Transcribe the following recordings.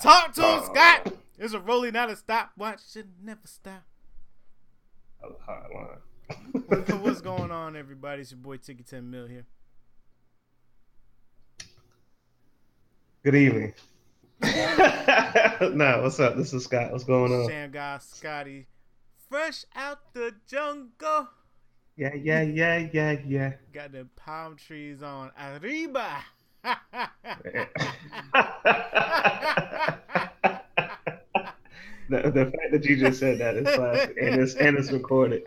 Talk to him, Scott. It's a rolling, not a stopwatch. Should never stop. That was a hard line. What's going on, everybody? It's your boy Ticket 10 Mill here. Good evening. nah, what's up? This is Scott. What's going on? Sam guy Scotty, fresh out the jungle. Yeah, yeah, yeah, yeah, yeah. Got the palm trees on arriba. the, the fact that you just said that is classic, and it's and it's recorded.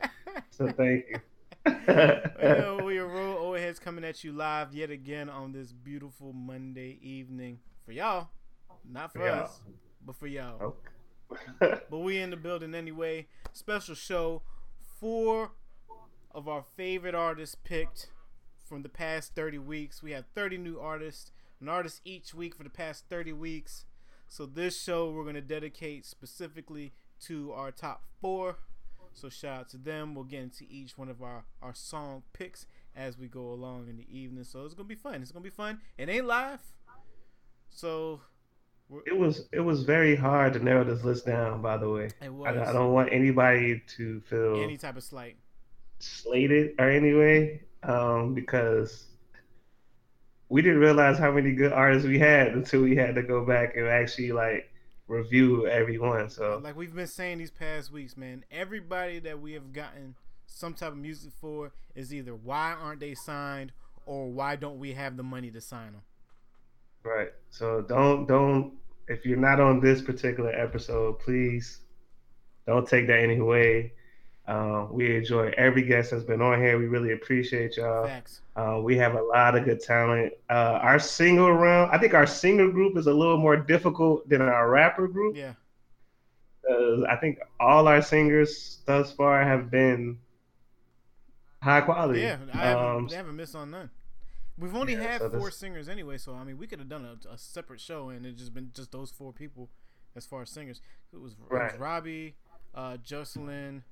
So thank you. well, we are Roll Overheads coming at you live yet again on this beautiful Monday evening for y'all, not for, For y'all. us, but for y'all. Okay. Oh. But we in the building anyway. Special show. Four of our favorite artists picked from the past 30 weeks. We have 30 new artists, an artist each week for the past 30 weeks. So this show we're going to dedicate specifically to our top four. So shout out to them. We'll get into each one of our, our song picks as we go along in the evening. So it's going to be fun. It's going to be fun. It ain't live. So It was it was very hard to narrow this list down. By the way, it I, I don't want anybody to feel any type of slight. slated or anyway, um, because we didn't realize how many good artists we had until we had to go back and actually like review everyone. So like we've been saying these past weeks, man, everybody that we have gotten some type of music for is either why aren't they signed or why don't we have the money to sign them? right, so don't don't if you're not on this particular episode, please don't take that any way. Um, we enjoy every guest that's been on here. We really appreciate y'all. Uh, we have a lot of good talent. Uh, our single round, I think our singer group is a little more difficult than our rapper group. Yeah. I think all our singers thus far have been high quality. Yeah. I haven't, Um, they haven't missed on none. We've only Yeah, had so four this- singers anyway, so I mean, we could have done a, a separate show and it just been just those four people as far as singers. It was, it was Robbie, uh, Jocelyn,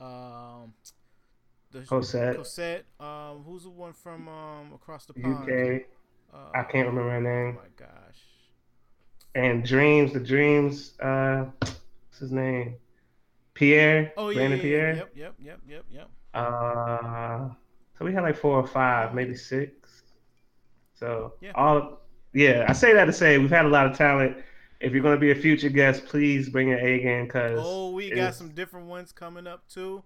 um, the Cosette, Cosette, um, who's the one from um across the pond? UK. Uh, I can't remember her name. Oh my gosh. And Dreams, the Dreams. Uh, what's his name? Pierre. Oh yeah, Brandon yeah, Pierre. yeah, yep, yep, yep, yep, yep. Uh, so we had like four or five, maybe six. So Yeah. all, yeah, I say that to say we've had a lot of talent. If you're going to be a future guest, please bring your A game because Oh, we got some different ones coming up too.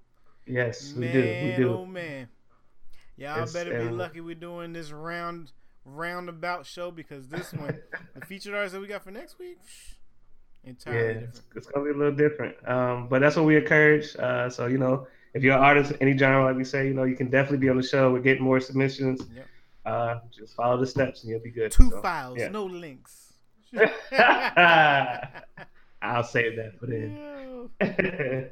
yes, we do, we do. oh man. Y'all It's- better be um, lucky we're doing this round roundabout show because this one, the featured artists that we got for next week, entirely yeah, different. it's, it's gonna be a little different. Um, but that's what we encourage. Uh, so you know, if you're an artist, any genre, like we say, you know, you can definitely be on the show. We're getting more submissions. Yep. Uh, just follow the steps and you'll be good. Two So, files, yeah. no links. I'll save that for then.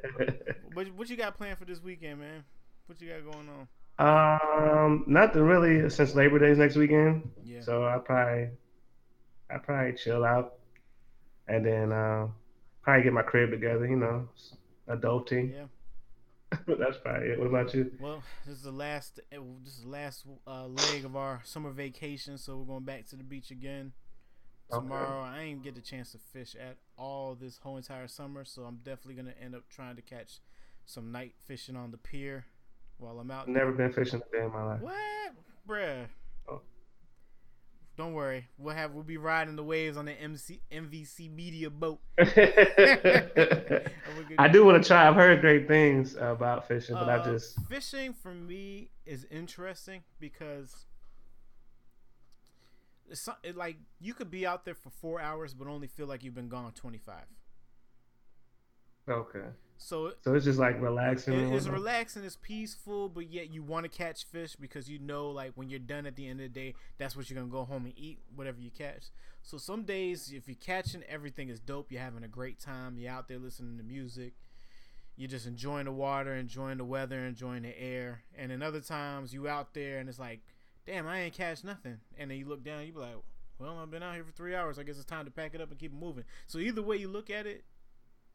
What, what you got planned for this weekend, man? What you got going on? um, nothing really since Labor Day's next weekend. Yeah. So I probably, I probably chill out, and then uh, probably get my crib together. You know, adulting. Yeah. That's probably it. What about you? Well, this is the last. eh, This is the last uh, leg of our summer vacation, so we're going back to the beach again Okay. tomorrow. I ain't get the chance to fish at all this whole entire summer, so I'm definitely gonna end up trying to catch some night fishing on the pier while I'm out. Never been fishing a day in my life. What, bruh? Oh. Don't worry, we'll have we'll be riding the waves on the MC MVC Media boat. I I do want to try. I've heard great things about fishing, but I Uh, just fishing for me is interesting because it's it, like you could be out there for four hours but only feel like you've been gone 25 okay. so So it's just like relaxing. and it's relaxing it's peaceful but yet you want to catch fish because you know like when you're done at the end of the day that's what you're gonna go home and eat whatever you catch so some days if you're catching everything is dope you're having a great time you're out there listening to music you're just enjoying the water, enjoying the weather, enjoying the air. And then other times you out there and it's like, damn, I ain't catch nothing. And then you look down, you be like, well, I've been out here for three hours. I guess it's time to pack it up and keep moving. So either way you look at it,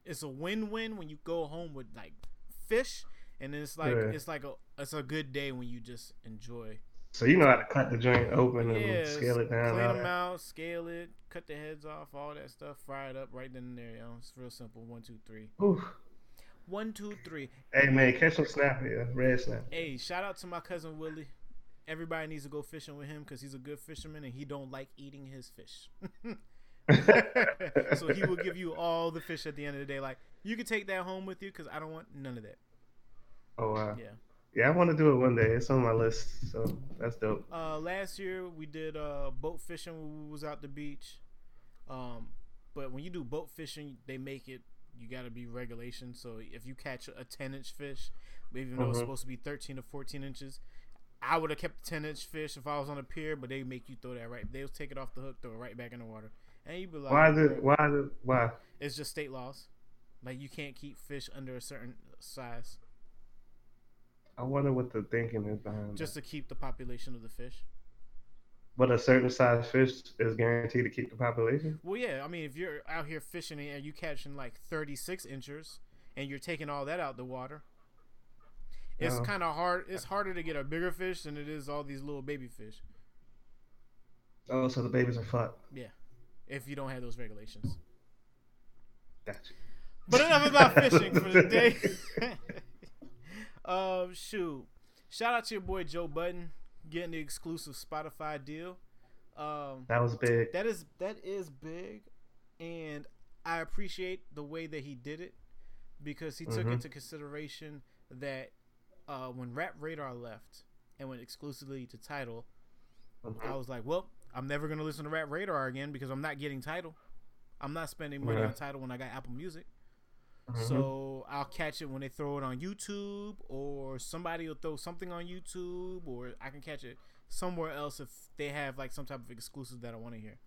it's a win-win when you go home with like fish, and then it's like Yeah. it's like a it's a good day when you just enjoy So you know how to cut the joint open and Yeah, scale it down. Clean them out, scale it, cut the heads off, all that stuff, fry it up right then and there. You know, it's real simple. One, two, three. Oof. One, two, three. Hey man, catch some snapper, yeah, red snapper. Hey, shout out to my cousin Willie. Everybody needs to go fishing with him because he's a good fisherman and he don't like eating his fish. so he will give you all the fish at the end of the day. Like you can take that home with you because I don't want none of that. oh wow. Yeah. Yeah, I want to do it one day. It's on my list, so that's dope. Uh, last year we did uh, boat fishing when we was out the beach. Um, but when you do boat fishing, they make it you got to be regulation. So if you catch a 10 inch fish, even though it's Mhm. supposed to be 13 to 14 inches, I would have kept the 10 inch fish if I was on a pier. But they make you throw that right. They'll take it off the hook, throw it right back in the water, and you be like, Why is it? Why is it? Why? It's just state laws. Like you can't keep fish under a certain size I wonder what the thinking is behind. just Just to keep the population of the fish. but a certain size fish is guaranteed to keep the population. Well, yeah. I mean, if you're out here fishing and you're catching like 36 inches and you're taking all that out the water, it's kind of hard. It's harder to get a bigger fish than it is all these little baby fish Oh, so the babies are fucked. Yeah, if you don't have those regulations. Gotcha. But enough about fishing for the day. um, shoot. Shout out to your boy Joe Budden getting the exclusive Spotify deal. Um, That was big. that is that is big, and I appreciate the way that he did it because he took Mhm. into consideration that uh, when Rap Radar left and went exclusively to Tidal, I was like, well, I'm never gonna listen to Rap Radar again because I'm not getting Tidal. I'm not spending money Yeah. on Tidal when I got Apple Music. Mhm. So I'll catch it when they throw it on YouTube, or somebody will throw something on YouTube, or I can catch it somewhere else if they have like some type of exclusive that I want to hear.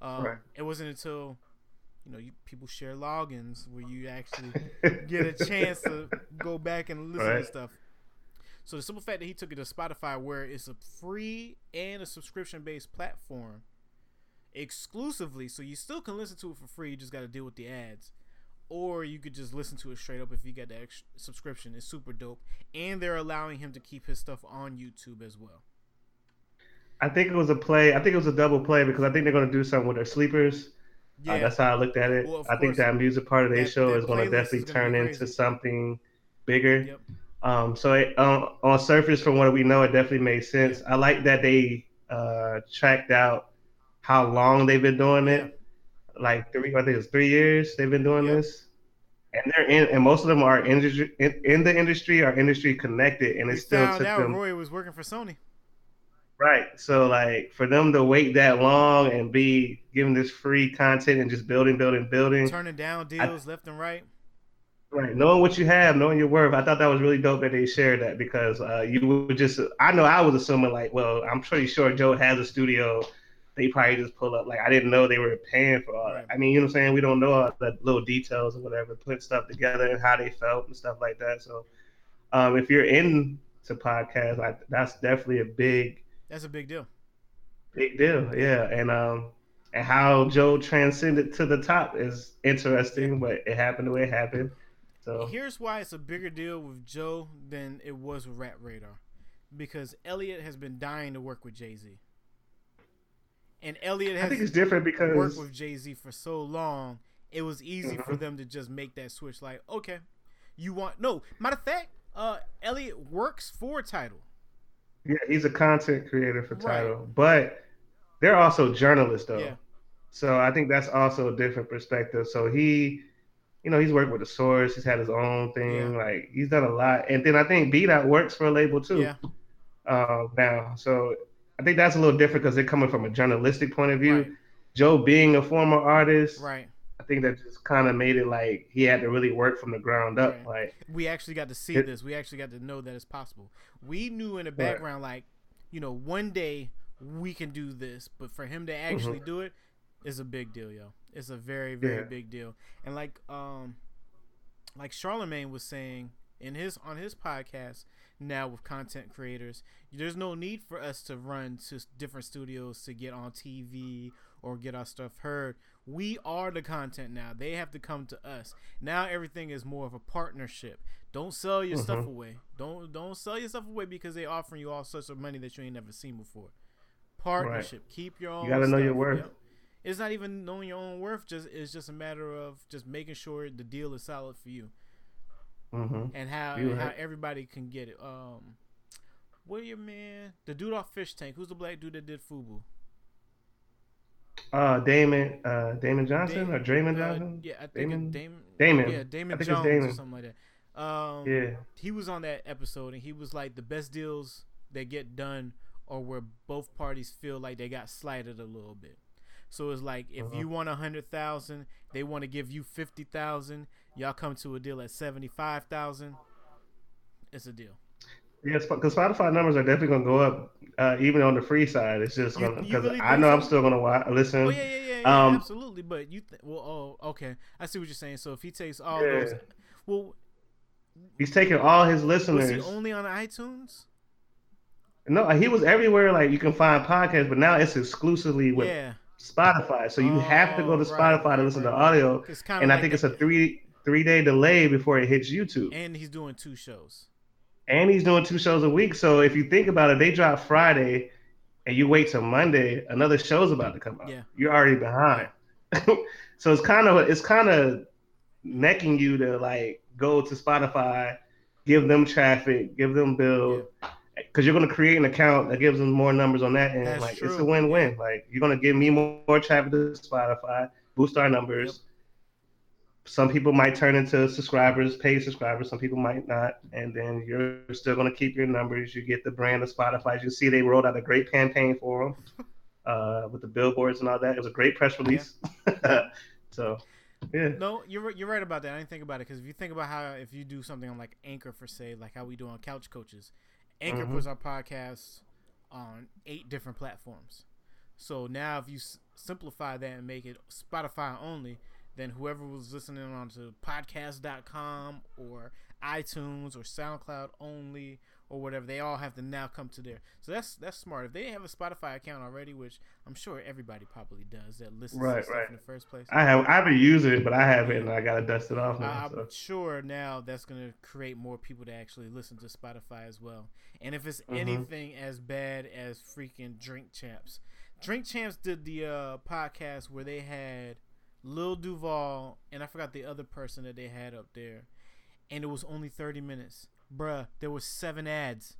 Um, Right. It wasn't until you know you, people share logins where you actually get a chance to go back and listen to stuff. So the simple fact that he took it to Spotify, where it's a free and a subscription based platform, exclusively, so you still can listen to it for free. You just got to deal with the ads, or you could just listen to it straight up if you got the ex- subscription. It's super dope, and they're allowing him to keep his stuff on YouTube as well. I think it was a play. I think it was a double play because I think they're going to do something with their sleepers. Uh, Yeah, that's how I looked at it. Well, I think that music part of their show that is going to definitely turn into something bigger. yep, Um, so it, uh, on surface, from what we know, it definitely made sense. I like that they uh, tracked out how long they've been doing it. Like three, I think it's three years they've been doing Yep. this, and they're in, and most of them are industry in, in the industry, are industry connected, and it we still took out them Roy was working for Sony. right. So like for them to wait that long and be giving this free content and just building, building, building. turning down deals left and right. Right, knowing what you have, knowing your worth. I thought that was really dope that they shared that because uh, you would just. I know I was assuming like, well, I'm pretty sure Joe has a studio. They probably just pull up. Like I didn't know they were paying for all that. I mean, you know what I'm saying? We don't know all the little details or whatever, put stuff together and how they felt and stuff like that. So, um, if you're into podcasts, like that's definitely a big, That's a big deal. big deal. Yeah, and um, and how Joe transcended to the top is interesting, but it happened the way it happened. So Here's why it's a bigger deal with Joe than it was with Rap Radar, because Elliot has been dying to work with Jay Z, and Elliot I think has it's different because worked with Jay Z for so long. It was easy for Mhm. them to just make that switch. Like, okay, you want no matter of fact, uh, Elliot works for Tidal. yeah, he's a content creator for Right. Tidal, but they're also journalists though. Yeah. So I think that's also a different perspective. So he, you know, he's worked with the Source. He's had his own thing. Like he's done a lot. And then I think B Dot works for a label too. Yeah, Uh, now, so I think that's a little different because they're coming from a journalistic point of view. right, Joe being a former artist, right. I think that just kind of made it like he had to really work from the ground up. Right. Like we actually got to see It- this. We actually got to know that it's possible. We knew in the Right. background, like, you know, one day we can do this, but for him to actually do it is a big deal, yo. It's a very, very Yeah. big deal. And like, um, like Charlamagne was saying in his on his podcast now with content creators, there's no need for us to run to different studios to get on TV or get our stuff heard. We are the content now. They have to come to us. Now everything is more of a partnership. Don't sell your mm-hmm. stuff away. Don't don't sell your stuff away because they offering you all sorts of money that you ain't never seen before. Partnership. Right. Keep your own. You gotta know your worth. Yep. It's not even knowing your own worth. Just it's just a matter of just making sure the deal is solid for you. Mm-hmm. And how and how everybody can get it. Um, what are your man? The dude off Fish Tank. Who's the black dude that did Fubu? Uh, Damon, uh, Damon Johnson Damon, or Draymond uh, Johnson? yeah, I think Damon. Damon. Damon. Yeah, Damon Jones Damon. or something like that. Um, yeah, he was on that episode and he was like the best deals that get done or where both parties feel like they got slighted a little bit. So it's like if uh-huh. you want a hundred thousand, they want to give you fifty thousand. Y'all come to a deal at seventy five thousand. It's a deal. Yes, because Spotify numbers are definitely gonna go up, uh, even on the free side. It's just gonna because really I know so? I'm still gonna watch, listen. Oh yeah, yeah, yeah, yeah um, absolutely. But you, th- well, oh, okay, I see what you're saying. So if he takes all yeah. those, well, he's taking all his listeners. Was he only on iTunes? No, he was everywhere. Like you can find podcasts, but now it's exclusively with yeah. Spotify. So you oh, have to go to oh, Spotify right, to listen right. to audio. And like I think it's a three three day delay before it hits YouTube. And he's doing two shows and he's doing two shows a week. So if you think about it, they drop Friday, and you wait till Monday, another show's about to come out. Yeah, you're already behind. so it's kind of it's kind of necking you to like go to Spotify, give them traffic, give them bill. Because you're gonna create an account that gives them more numbers on that, and That's like true. it's a win-win. Like you're gonna give me more, more traffic to Spotify, boost our numbers, yep some people might turn into subscribers, paid subscribers. Some people might not, and then you're still going to keep your numbers. You get the brand of Spotify. As You see, they rolled out a great campaign for them uh, with the billboards and all that. It was a great press release. Yeah. so, yeah. No, you're you're right about that. I didn't think about it because if you think about how if you do something on like Anchor for say, like how we do on Couch Coaches, Anchor mm-hmm. puts our podcasts on eight different platforms. So now if you s- simplify that and make it Spotify only then whoever was listening onto podcast.com or iTunes or SoundCloud only or whatever, they all have to now come to there. So that's that's smart. If they have a Spotify account already, which I'm sure everybody probably does that listens right, to stuff right. in the first place. I have I've been using it, but I haven't and I gotta dust it off now. I'm so. sure now that's gonna create more people to actually listen to Spotify as well. And if it's mm-hmm. anything as bad as freaking Drink Champs. Drink Champs did the uh, podcast where they had Lil Duval, and I forgot the other person that they had up there. And it was only 30 minutes. Bruh, there was seven ads.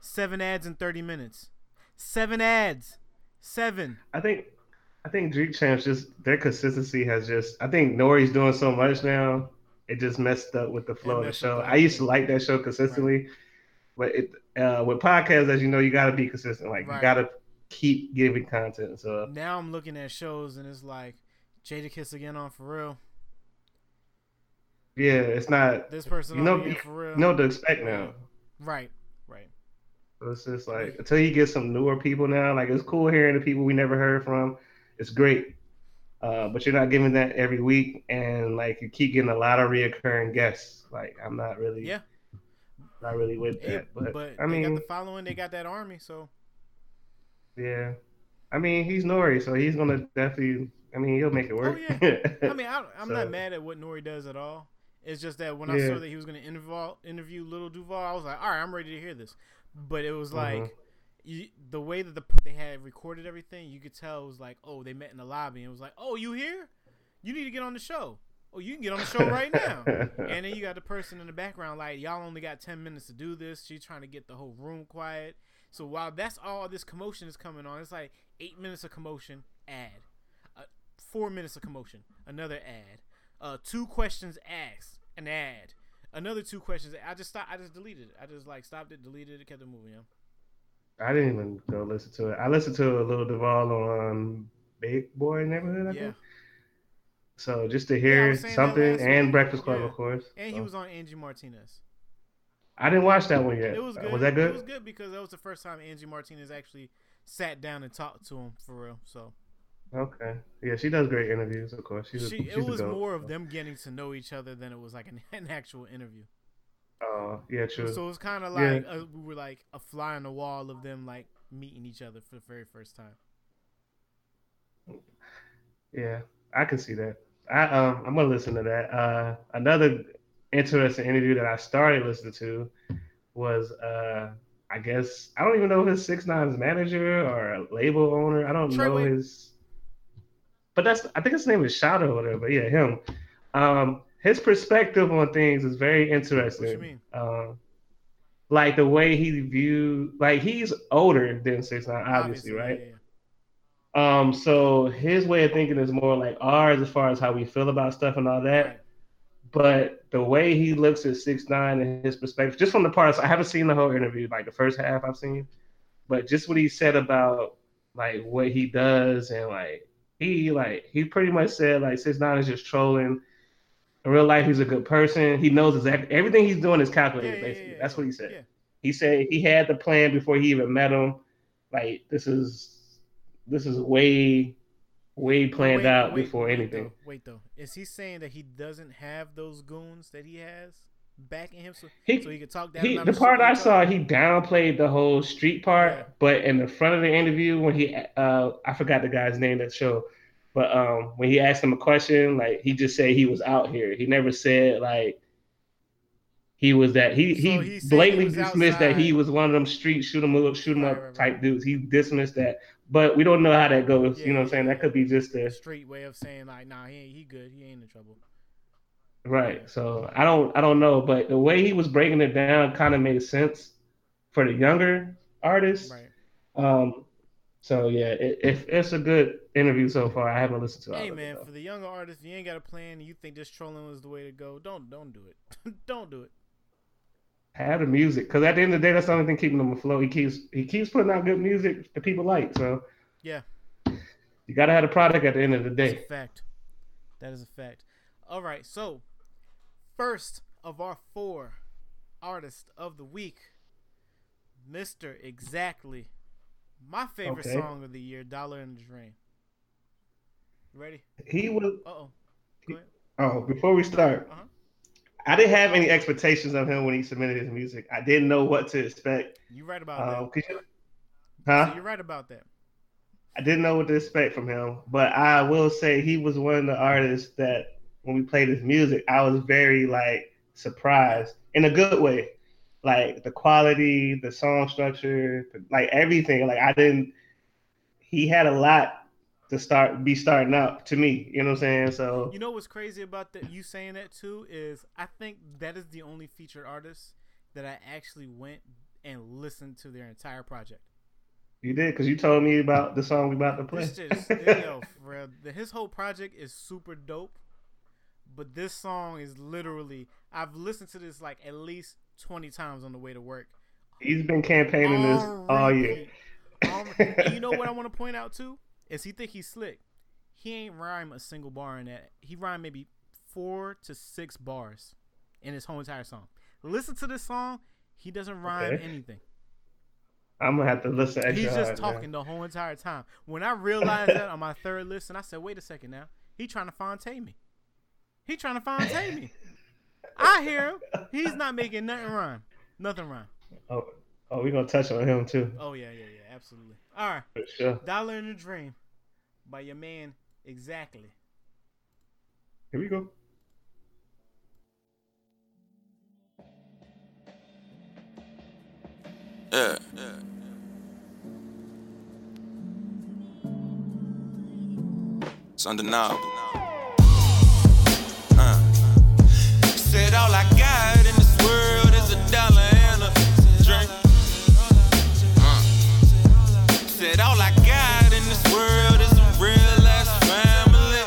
Seven ads in 30 minutes. Seven ads. Seven. I think I think Drink Champs just their consistency has just I think Nori's doing so much now. It just messed up with the flow of the show. I used to like that show consistently. Right. But it uh, with podcasts, as you know, you gotta be consistent. Like right. you gotta keep giving content. So now I'm looking at shows and it's like Jadakiss again on for real. Yeah, it's not this person. You know, you real. know what to expect now. Right, right. So it's just like until you get some newer people now. Like it's cool hearing the people we never heard from. It's great, uh, but you're not giving that every week, and like you keep getting a lot of reoccurring guests. Like I'm not really, yeah, not really with that. It, but, but I mean, got the following, they got that army, so yeah. I mean, he's Nori, so he's gonna definitely I mean, he'll make it work. Oh yeah. I mean, I, am so. not mad at what Nori does at all. It's just that when yeah. I saw that he was going to interview interview Little Duval, I was like, all right, I'm ready to hear this. But it was like. Mm-hmm. You, the way that the they had recorded everything, you could tell it was like, oh, they met in the lobby, and it was like, oh, you here? You need to get on the show. Oh, you can get on the show right now. and then you got the person in the background like, y'all only got ten minutes to do this. She's trying to get the whole room quiet. So while that's all this commotion is coming on, it's like eight minutes of commotion, ad four minutes of commotion, another ad, uh, two questions asked, an ad, another two questions. I just stopped. I just deleted it. I just like stopped it, deleted it, kept it moving. Yeah. I didn't even go listen to it. I listened to a little Duval on Big Boy Neighborhood. I yeah. Think. So just to hear yeah, something and week. Breakfast Club, yeah. of course. And so. he was on Angie Martinez. I didn't watch that one yet. It was good. Was that good? It was good because that was the first time Angie Martinez actually sat down and talked to him for real. So Okay. Yeah, she does great interviews, of course. She's, she, a, she's it was more of them getting to know each other than it was like an, an actual interview. Oh, uh, yeah, true. So it was kind of like yeah. a, we were like a fly on the wall of them like meeting each other for the very first time. Yeah, I can see that. I um I'm gonna listen to that. Uh, another interesting interview that I started listening to was uh I guess I don't even know his six nines manager or label owner. I don't know his but that's I think his name is Shadow or whatever. But yeah, him. Um his perspective on things is very interesting. What you mean? Um, like the way he viewed like he's older than six nine, obviously, obviously right? Yeah, yeah. Um, so his way of thinking is more like ours as far as how we feel about stuff and all that. Right. But the way he looks at six nine and his perspective, just from the parts I haven't seen the whole interview, like the first half I've seen, but just what he said about like what he does and like he like he pretty much said like six nine is just trolling in real life, he's a good person. He knows exactly everything he's doing is calculated. Yeah, basically, yeah, That's what he said. He said he had the plan before he even met him. Like this is this is way way planned wait, out wait, before wait, anything. Though, wait though, is he saying that he doesn't have those goons that he has backing him so he, so he could talk down? He, the part I saw, he downplayed the whole street part, yeah. but in the front of the interview when he, uh, I forgot the guy's name that show, but um, when he asked him a question, like he just said he was out here. He never said like he was that. He so he, he blatantly he dismissed outside. that he was one of them street shoot 'em up, shoot 'em right, up right, type right. dudes. He dismissed that. But we don't know how that goes. Yeah, you know what I'm saying? That could be just a street way of saying like, nah, he ain't he good. He ain't in trouble. Right. So I don't I don't know, but the way he was breaking it down kind of made sense for the younger artists. Right. Um, so yeah, it, it, it's a good interview so far. I haven't listened to. It. Hey man, it, for the younger artists, you ain't got a plan. You think this trolling was the way to go? Don't don't do it. don't do it. Have the music, because at the end of the day, that's the only thing keeping him afloat. He keeps he keeps putting out good music that people like. So yeah, you gotta have a product at the end of the day. That's a fact. That is a fact. All right, so first of our four artists of the week, Mister Exactly my favorite okay. song of the year, "Dollar in the Dream." Ready? He was. oh. Oh, before we start, uh-huh. I didn't have any expectations of him when he submitted his music. I didn't know what to expect. You right about um, that? You, huh? So you're right about that. I didn't know what to expect from him, but I will say he was one of the artists that when we played his music, I was very like surprised in a good way like the quality, the song structure, like everything. Like I didn't. He had a lot to start be starting up to me. You know what I'm saying? So you know what's crazy about that? You saying that too is I think that is the only featured artist that I actually went and listened to their entire project. You did because you told me about the song we about to play. Just, yo, his whole project is super dope, but this song is literally I've listened to this like at least 20 times on the way to work. He's been campaigning this all year. you know what I want to point out too? Is he think he's slick. He ain't rhyme a single bar in that. He rhymed maybe four to six bars in his whole entire song. Listen to this song. He doesn't rhyme okay. anything. I'm gonna have to listen. He's just talking the whole entire time. When I realized that on my third listen, I said, "Wait a second now. He trying to Phonte me. He trying to find me." I hear him. He's not making nothing rhyme. Nothing rhyme. Oh, oh, we're gonna touch on him too. Oh yeah, yeah, yeah, absolutely. All right. For sure. Dollar in the Dream by your man exactly. Here we go. Yeah, yeah. It's undeniable. Said all I got in this world is a dollar and a drink. Uh. Said all I got in this world is a real ass family.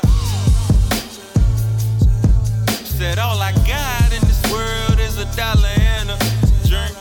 Said all I got in this world is a dollar and a drink.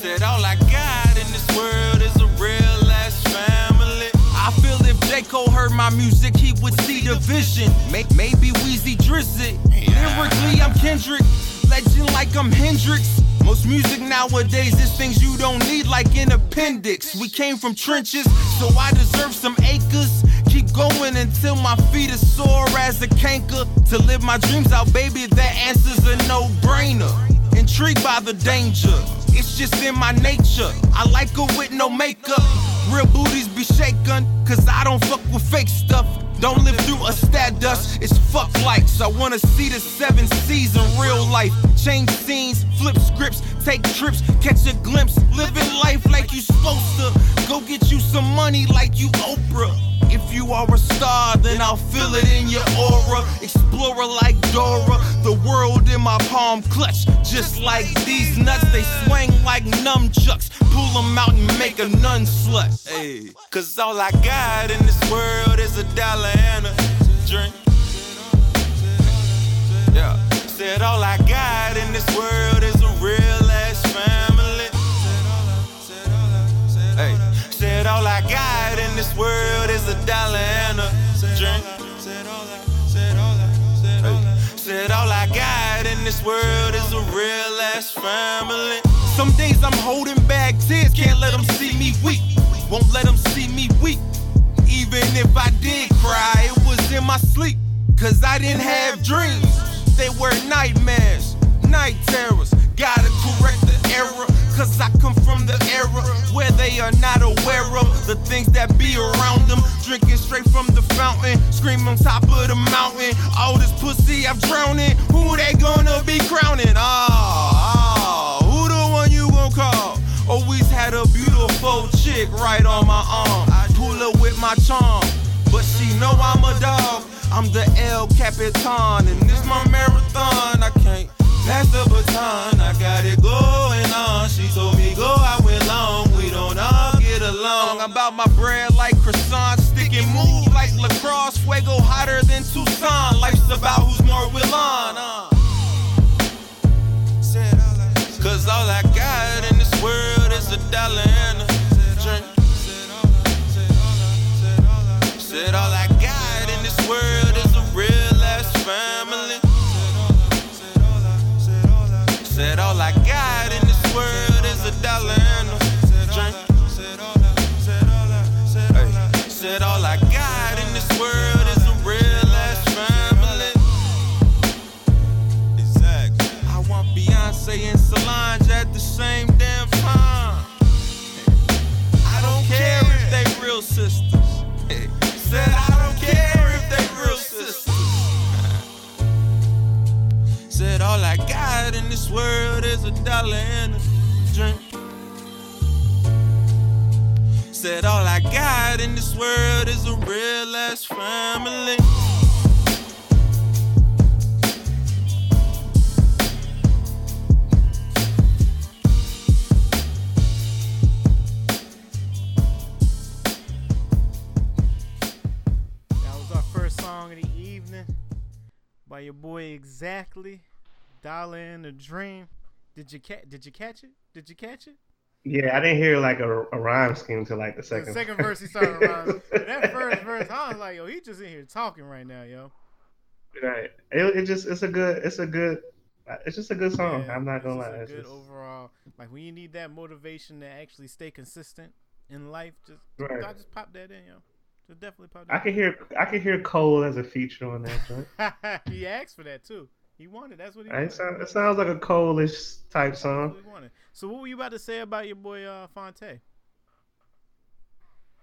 Said all I got in this world is a real ass family. I feel if J. Cole heard my music, see the vision. Maybe Weezy Drizzy. Lyrically, I'm Kendrick. Legend like I'm Hendrix. Most music nowadays is things you don't need, like an appendix. We came from trenches, so I deserve some acres. Keep going until my feet are sore as a canker. To live my dreams out, baby, that answer's a no brainer. Intrigued by the danger, it's just in my nature. I like her with no makeup. Real booties be shaken, cause I don't fuck with fake stuff. Don't live through a stat dust, it's fuck likes. I wanna see the seven seas in real life. Change scenes, flip scripts, take trips, catch a glimpse. Living life like you supposed to. Go get you some money like you Oprah. If you are a star, then I'll feel it in your aura. Explorer like Dora, the world in my palm clutch. Just like these nuts, they swing like nunchucks. Pull them out and make a nun slut. Hey, cause all I got in this world is a dollar and a drink. Yeah, said all I got in this world is a real ass family. Hey, said all I got this world is a dollar and a drink. Said all I got in this world is a real ass family. Some days I'm holding back tears, can't let them see me weak. Won't let them see me weak. Even if I did cry, it was in my sleep. Cause I didn't have dreams, they were nightmares, night terrors. Gotta correct the error, cause I come from the era where they are not aware of the things that be around them. Drinking straight from the fountain, scream on top of the mountain. All this pussy I've drowned in, who they gonna be crowning? Ah, ah, who the one you gon' call? Always had a beautiful chick right on my arm. I pull her with my charm, but she know I'm a dog. I'm the El Capitan, and this my marathon. I can't pass the baton. I got it going on. She told me go, I went long. We don't all get along. About my bread like croissant, stick and move like lacrosse. Fuego hotter than Tucson. Life's about who's more will on. Uh. Cause all I got in this world is a dollar and a drink. Said all I Said all I got in this world is a dollar and a drink. Said all I got in this world is a real ass family. Exactly. I want Beyonce and Solange at the same damn time. I don't care if they real sisters. Said Said all I got in this world is a dollar and a drink. Said all I got in this world is a real ass family. That was our first song of the evening by your boy Exactly, Dollar in a Dream. Did you catch? Did you catch it? Did you catch it? Yeah, I didn't hear like a, a rhyme scheme till like the second. The second verse he started rhyming. that first verse, I was like, yo, he just in here talking right now, yo. Right. It, it just it's a good it's a good it's just a good song. Yeah, I'm not gonna just lie. a It's good just, overall. Like when you need that motivation to actually stay consistent in life, just Right. I just pop that in, yo. Just definitely pop I can hear I can hear Cole as a feature on that joint. he asked for that too. He wanted. That's what he wanted. sound, it sounds like a Cole-ish type song. what. So what were you about to say about your boy uh, Fonte?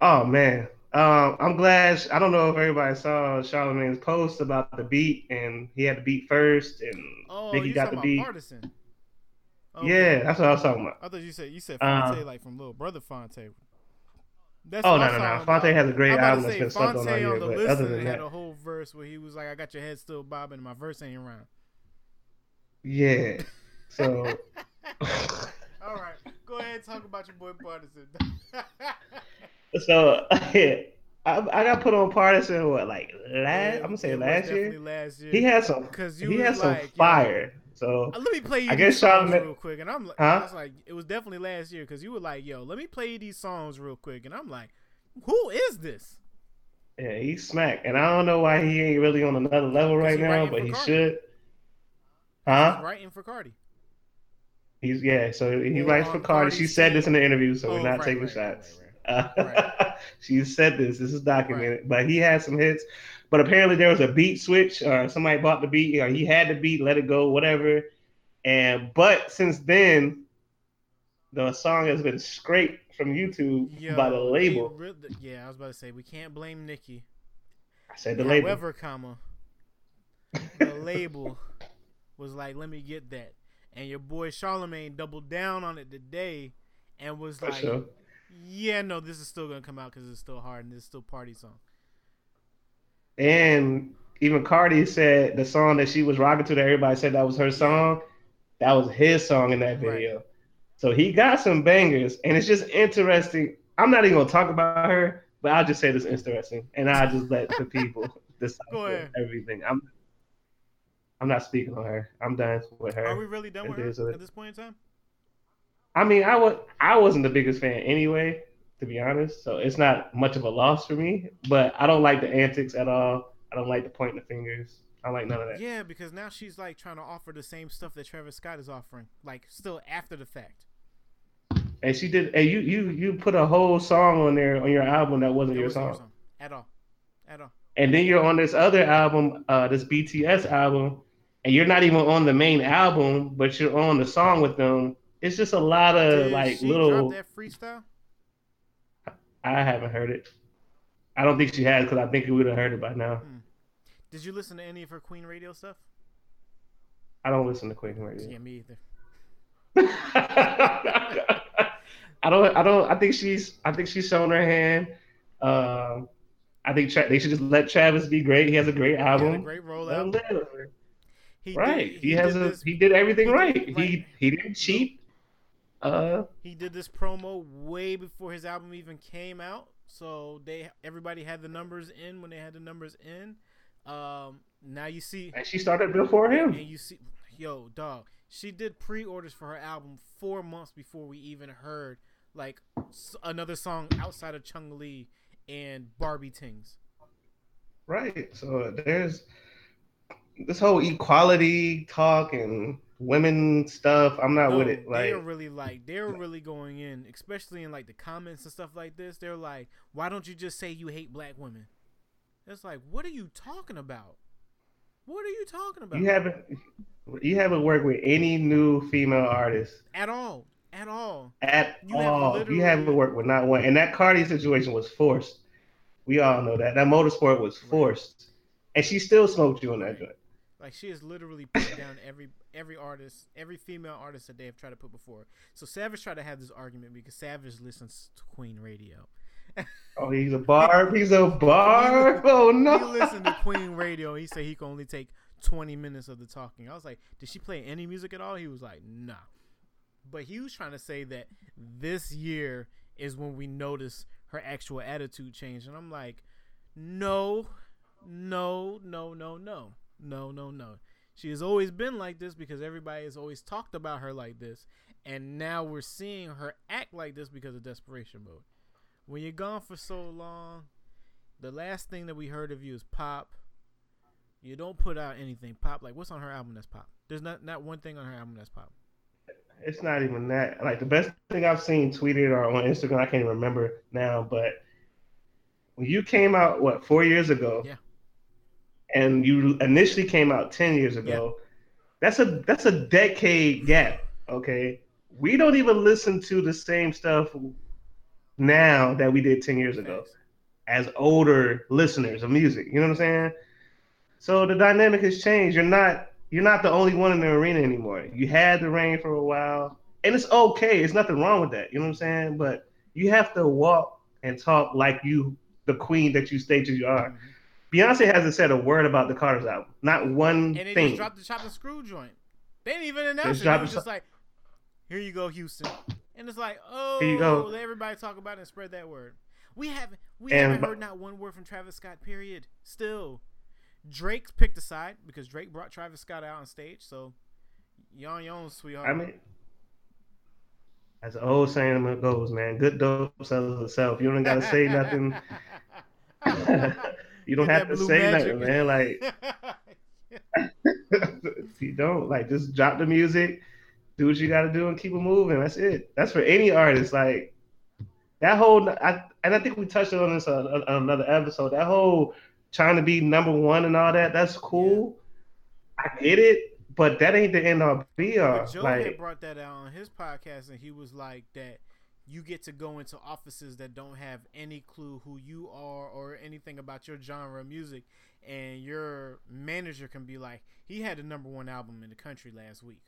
Oh man, um, I'm glad. I don't know if everybody saw Charlamagne's post about the beat, and he had the beat first, and Oh, you got the beat. Pardison? Yeah, that's what I was talking about. I thought you said you said Uh, Phonte like from Little Brother Phonte. That's Oh no no no! Fonte about. has a great album that's been slept Fonte on all year, the but other than had a whole verse where he was like, "I got your head still bobbing, and my verse ain't around." Yeah. So All right, go ahead and talk about your boy Pardison. so yeah, I, I got put on Pardison what like last I'm gonna say last year. Last year. He had some because you he had some like, fire. So Uh, Let me play you I these guess songs Charlamagne- real quick, and I'm like, Huh? I was like, it was definitely last year because you were like, yo, let me play you these songs real quick, and I'm like, who is this? yeah, he's smack, and I don't know why he ain't really on another level right now, but he should. He's Huh? writing for Cardi. He's yeah. So he writes for Cardi. She said this in the interview, so Oh, we're not right, taking right, shots. right, Uh, she said this. This is documented. But he had some hits. But apparently there was a beat switch, or somebody bought the beat, or he had the beat, let it go, whatever. And but since then, the song has been scraped from YouTube Yo, by the label. re- yeah, I was about to say we can't blame Nicki. I said the label. However, comma, the label was like, "Let me get that," and your boy Charlamagne doubled down on it today, and was For like, sure. "Yeah, no, this is still gonna come out because it's still hard and it's still party song." And even Cardi said the song that she was rocking to that everybody said that was her song. That was his song in that Right. video. So he got some bangers, and it's just interesting. I'm not even gonna talk about her, but I'll just say this interesting, and I'll just let the people decide everything. I'm I'm not speaking on her. I'm done with her. Are we really done with her is what it- at this point in time? I mean, I was I wasn't the biggest fan anyway, to be honest. So it's not much of a loss for me. But I don't like the antics at all. I don't like the pointing the fingers. I don't like none of that. Yeah, because now she's like trying to offer the same stuff that Travis Scott is offering, like still after the fact. And she did. And you you you put a whole song on there on your album that wasn't your wasn't song. your song at all, at all. And then you're on this other album, uh, this BTS album, and you're not even on the main album, but you're on the song with them. It's just a lot of Did like she little. that freestyle? I haven't heard it. I don't think she has because I think we would have heard it by now. Did you listen to any of her Queen Radio stuff? I don't listen to Queen Radio. Yeah, me either. I don't. I don't. I think she's. I think she's shown her hand. Um, I think Tra- they should just let Travis be great. He has a great had a album. great rollout. He right. Did, he, has did a. this, he did everything he right. did- He he didn't cheat. Uh, he did this promo way before his album even came out. So they everybody had the numbers in when they had the numbers in. Um, now you see and she started before him. and you see, yo, dog. She did pre-orders for her album four months before we even heard like another song outside of Chun-Li and Barbie Tingz. Right. So there's this whole equality talk and women stuff. I'm not No, with it. Like they are really like they're really going in, especially in like the comments and stuff like this. They're like, "Why don't you just say you hate black women?" It's like, what are you talking about? What are you talking about? you haven't you haven't worked with any new female artists at all, at all. at You all. You haven't worked with not one. And that Cardi situation was forced. We all know that. That motorsport was forced. And she still smoked you on that joint. Like she has literally put down every every artist, every female artist that they have tried to put before. So Savage tried to have this argument because Savage listens to Queen Radio. Oh, he's a barb. He's a barb. Oh no. He listened to Queen Radio. He said he could only take 20 minutes of the talking. I was like, did she play any music at all? He was like, nah. But he was trying to say that this year is when we notice her actual attitude change. And I'm like, no, no, no, no, no, no, no, no. She has always been like this because everybody has always talked about her like this. And now we're seeing her act like this because of desperation mode. When you're gone for so long, the last thing that we heard of you is pop. You don't put out anything pop. Like what's on her album that's pop? There's not not one thing on her album that's pop. It's not even that. Like the best thing I've seen tweeted or on Instagram, I can't even remember now, but when you came out, what, four years ago? Yeah. And you initially came out ten years ago. That's a that's a decade gap. Okay. We don't even listen to the same stuff now that we did ten years ago as older listeners of music. You know what I'm saying? So the dynamic has changed. You're not you're not the only one in the arena anymore. You had the reign for a while, and it's okay. It's nothing wrong with that. You know what I'm saying? But you have to walk and talk like you the queen that you stated you are. Mhm. Beyonce hasn't said a word about the Carter's album. Not one And they thing. just dropped the chop and screw joint. They didn't even announce Just it. It dropped was just like, here you go, Houston. And it's like, oh, Here you go. Oh, let everybody talk about it and spread that word. We haven't we And haven't heard not one word from Travis Scott. Period. Still, Drake picked a side because Drake brought Travis Scott out on stage. So, yon yon, sweetheart. I mean, as the old saying goes, man, good dope sells itself. You don't gotta say nothing. you don't have to say magic. nothing, man. Like you don't like just drop the music, do what you got to do, and keep it moving. That's it. That's for any artist. Like that whole, I, and I think we touched on this on, on another episode. That whole trying to be number one and all that. That's cool. I get it, but that ain't the end all be all. Joe Like had brought that out on his podcast, and he was like that you get to go into offices that don't have any clue who you are or anything about your genre of music and your manager can be like he had the number one album in the country last week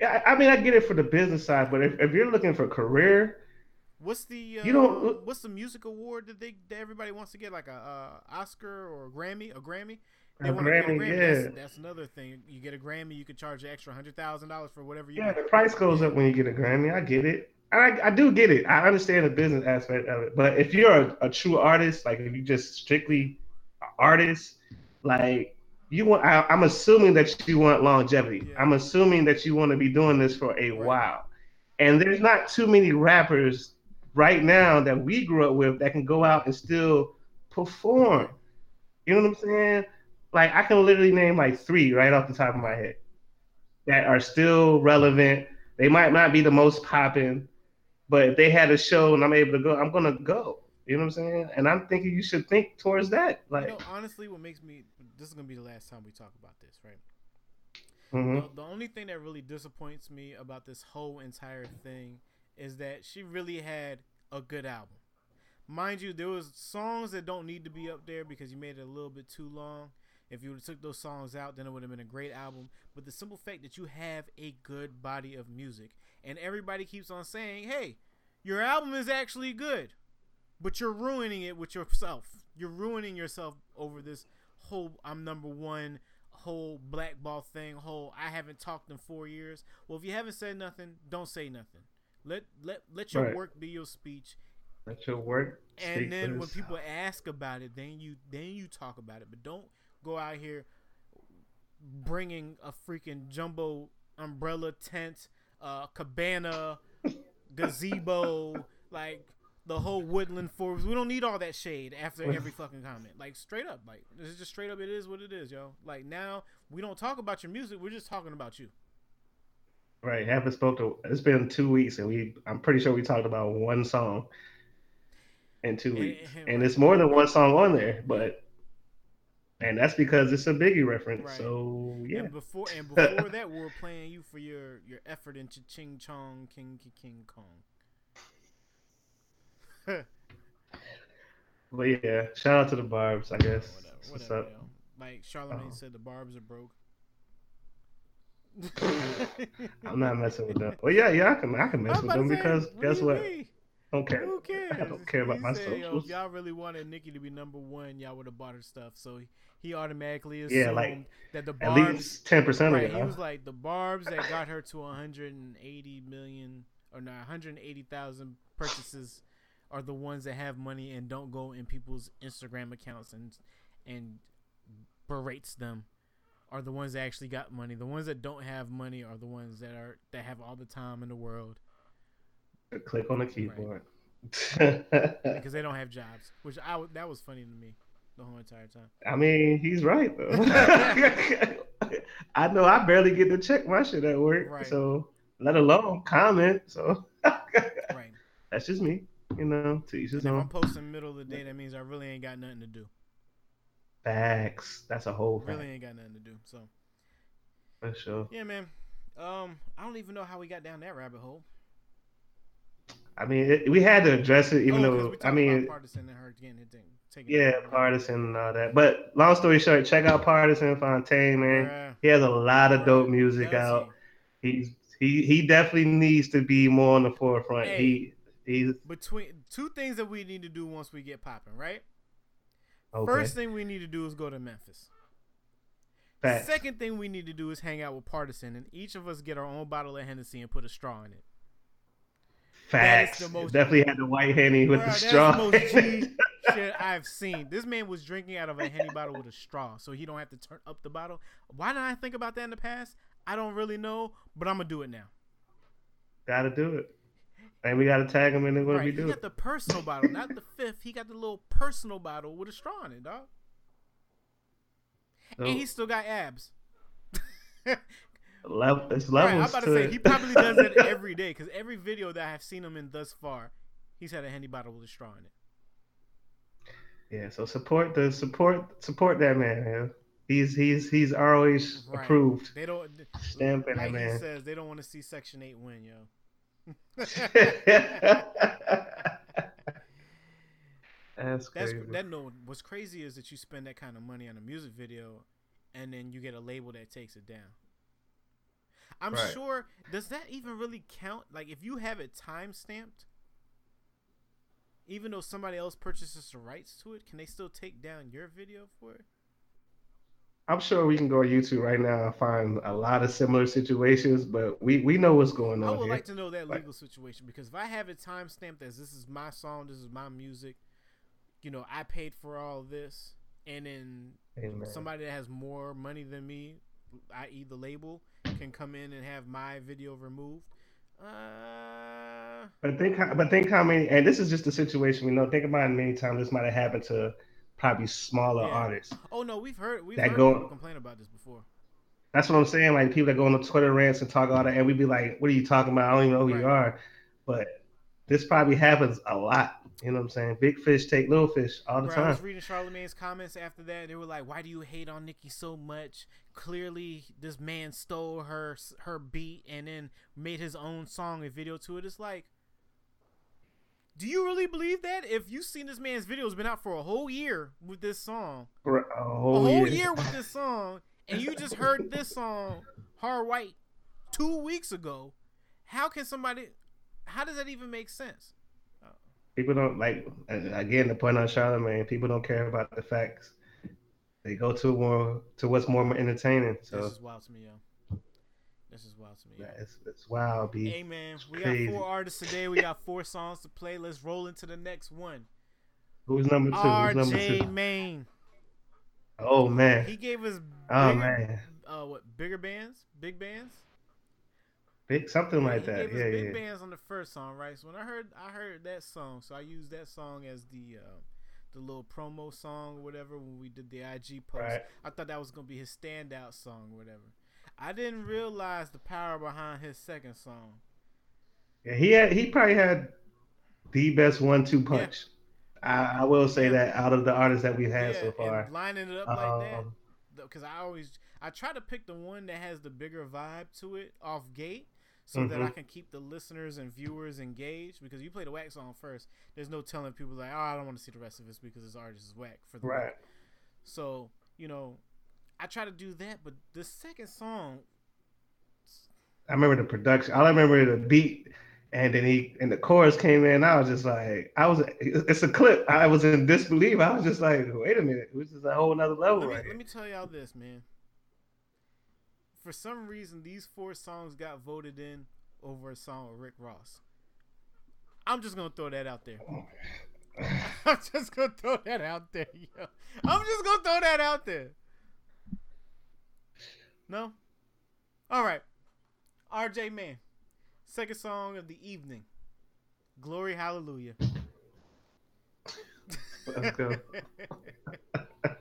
Yeah, I mean, I get it for the business side, but if, if you're looking for career, what's the uh, You don't- what's the music award that they that everybody wants to get like a uh, oscar or a grammy a grammy A wanna get Grammy, That's, yeah. that's another thing. You get a Grammy, you could charge an extra hundred thousand dollars for whatever you. yeah, want. the price goes up when you get a Grammy. I get it. I, I do get it. I understand the business aspect of it. But if you're a, a true artist, like if you just strictly artist, like you want, I, I'm assuming that you want longevity. Yeah. I'm assuming that you want to be doing this for a Right. while. And there's not too many rappers right now that we grew up with that can go out and still perform. You know what I'm saying? Like I can literally name like three right off the top of my head that are still relevant. They might not be the most popping, but if they had a show and I'm able to go, I'm gonna go. You know what I'm saying? And I'm thinking you should think towards that. Like, you know, honestly, what makes me this is gonna be the last time we talk about this, right? mhm. The, the only thing that really disappoints me about this whole entire thing is that she really had a good album. Mind you, there was songs that don't need to be up there because you made it a little bit too long. If you would have took those songs out, then it would have been a great album. But the simple fact that you have a good body of music, and everybody keeps on saying, "Hey, your album is actually good," but you're ruining it with yourself. You're ruining yourself over this whole "I'm number one" whole blackball thing, whole I haven't talked in four years. Well, if you haven't said nothing, don't say nothing. Let let let your Right. work be your speech, Let your work. and then when people ask about it, then you then you talk about it. But don't go out here bringing a freaking jumbo umbrella tent, uh, cabana, gazebo, like the whole woodland forest. We don't need all that shade after every fucking comment. Like straight up, like this is just straight up. It is what it is, yo. Like now we don't talk about your music. We're just talking about you. right, haven't spoke to. It's been two weeks, and we. I'm pretty sure we talked about one song in two And- weeks, and- and it's more than one song on there, but. And that's because it's a Biggie reference. Right. So yeah, And before and before that, we were playing you for your your effort into Ching Chong King King, King Kong. but yeah, shout out to the Barbs. I guess. whatever, That's what's whatever. up. Yo. Like Charlamagne Uh-huh. said, the barbs are broke. I'm not messing with them. Well, yeah, yeah, I can, I can mess with them because guess what? mean? Don't care. Who cares? I don't care about He my said, Yo, socials. if y'all really wanted Nicki to be number one, y'all would have bought her stuff. So he, he automatically assumed Yeah, like, that the barbs, At least ten percent right, of he was like the barbs that got her to 180 million or not 180,000 purchases are the ones that have money and don't go in people's Instagram accounts and and berates them are the ones that actually got money. The ones that don't have money are the ones that are that have all the time in the world Click on the keyboard. because they don't have jobs. Which I that was funny to me the whole entire time. I mean, he's right though. I know I barely get to check my shit at work, Right. so let alone comment. So Right. that's just me, you know. To each his if I'm posting middle of the day, that means I really ain't got nothing to do. Facts. That's a whole fact Really ain't got nothing to do. So for sure. yeah, man. Um, I don't even know how we got down that rabbit hole. I mean, it, we had to address it, even Oh, though I mean, Pardison and her getting it taken yeah, down. Pardison and all that. But long story short, check out Pardison Fontaine, man. He has a lot of dope music out. He's he he definitely needs to be more on the forefront. Hey. He he's Between two things that we need to do once we get popping, right? okay. First thing we need to do is go to Memphis. Facts. Second thing we need to do is hang out with Pardison, and each of us get our own bottle of Hennessy and put a straw in it. That is Facts. the most- Definitely had the white henny with the that's straw. the most G shit I've seen. This man was drinking out of a Henny bottle with a straw, so he don't have to turn up the bottle. Why didn't I think about that in the past? I don't really know, but I'm gonna do it now. gotta do it. And we gotta tag him in it when right, we he got the personal bottle, not the fifth. He got the little personal bottle with a straw in it, dog. So, and he still got abs. level, it's Right, levels I'm about to to say it. he probably does it every day because every video that I've seen him in thus far, he's had a Henny bottle with a straw in it. Yeah, so support the support support that man. Man. He's he's he's always Right. approved. They don't. Stamping like that he man. says, they don't want to see Section Eight win, yo. That's That's crazy. that. No, what's crazy is that you spend that kind of money on a music video, and then you get a label that takes it down. I'm Right. sure. Does that even really count? Like, if you have it time stamped, even though somebody else purchases the rights to it, can they still take down your video for it? I'm sure we can go on YouTube right now and find a lot of similar situations, but we, we know what's going on. I would here. like to know that Like- legal situation because if I have it time stamped as this is my song, this is my music, you know, I paid for all this, and then Amen. somebody that has more money than me, i.e., the label, can come in and have my video removed. Uh, But think, how- but think how many, and this is just a situation we know. Think about how many times this might have happened to probably smaller Yeah. artists. oh no, we've heard we've That heard go- people complain about this before. That's what I'm saying. Like people that go on the Twitter rants and talk all that, and we'd be like, "What are you talking about? I don't even know who you are." But this probably happens a lot. You know what I'm saying? Big fish take little fish all the Bro, I was reading Charlamagne's comments after that. They were like, "Why do you hate on Nicki so much? Clearly, this man stole her her beat and then made his own song and video to it." It's like, do you really believe that? If you've seen this man's video, it's been out for a whole year with this song, a a whole, whole year. year with this song, and you just heard this song, Hard White, two weeks ago. How can somebody? How does that even make sense? People don't like. Again, the point on Charlamagne, people don't care about the facts. They go to more to what's more entertaining. So this is wild to me, yo. This is wild to me. Yeah, it's it's wild, B. Hey man, we got four artists today. We got four songs to play. Let's roll into the next one. Who's number two? Who's number two? Main. Oh man. He gave us Oh bigger, man. uh, what bigger bands, big bands, Big something like that. Yeah, big yeah. bands on the first song, right? So when I heard, I heard that song, so I used that song as the uh, the little promo song or whatever when we did the IG post. Right. I thought that was gonna be his standout song or whatever. I didn't realize the power behind his second song. Yeah, he had he probably had the best one-two punch. I, I will say Yeah. that out of the artists that we've had yeah, so far. lining it up like that. Um, because I always I try to pick the one that has the bigger vibe to it off gate, so that I Mhm. can keep the listeners and viewers engaged. Because you play the whack song first, there's no telling people like, oh, I don't want to see the rest of this because this artist is whack for the right. whack. So you know, I try to do that, but the second song, I remember the production. All I remember the beat, and then he and the chorus came in. I was just like, I was. It's a clip. I was in disbelief. I was just like, wait a minute, this is a whole nother level let me, right let me tell y'all this, man. For some reason, these four songs got voted in over a song with Rick Ross. I'm just gonna throw that out there. Oh, I'm just gonna throw that out there, yo. I'm just gonna throw that out there. No? Alright. RJ Man. Second song of the evening. Glory Hallelujah. Let's go.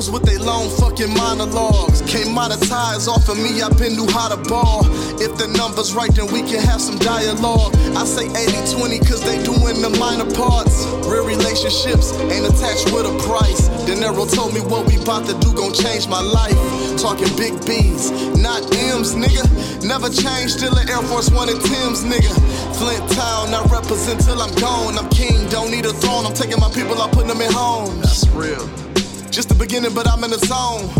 Labels with their long fucking monologues can't monetize off of me. I've been knew how to ball. If the numbers right, then we can have some dialogue. I say 80 20 cause they doing the minor parts. Real relationships ain't attached with a price. De Niro told me what we bout to do gon' change my life. Talking big B's, not M's, nigga. Never change, still an Air Force One and Tim's, nigga. Flint Town, I represent till I'm gone. I'm king, don't need a throne. I'm taking my people, I'm putting them in homes. That's real. Just the beginning, but I'm in the zone.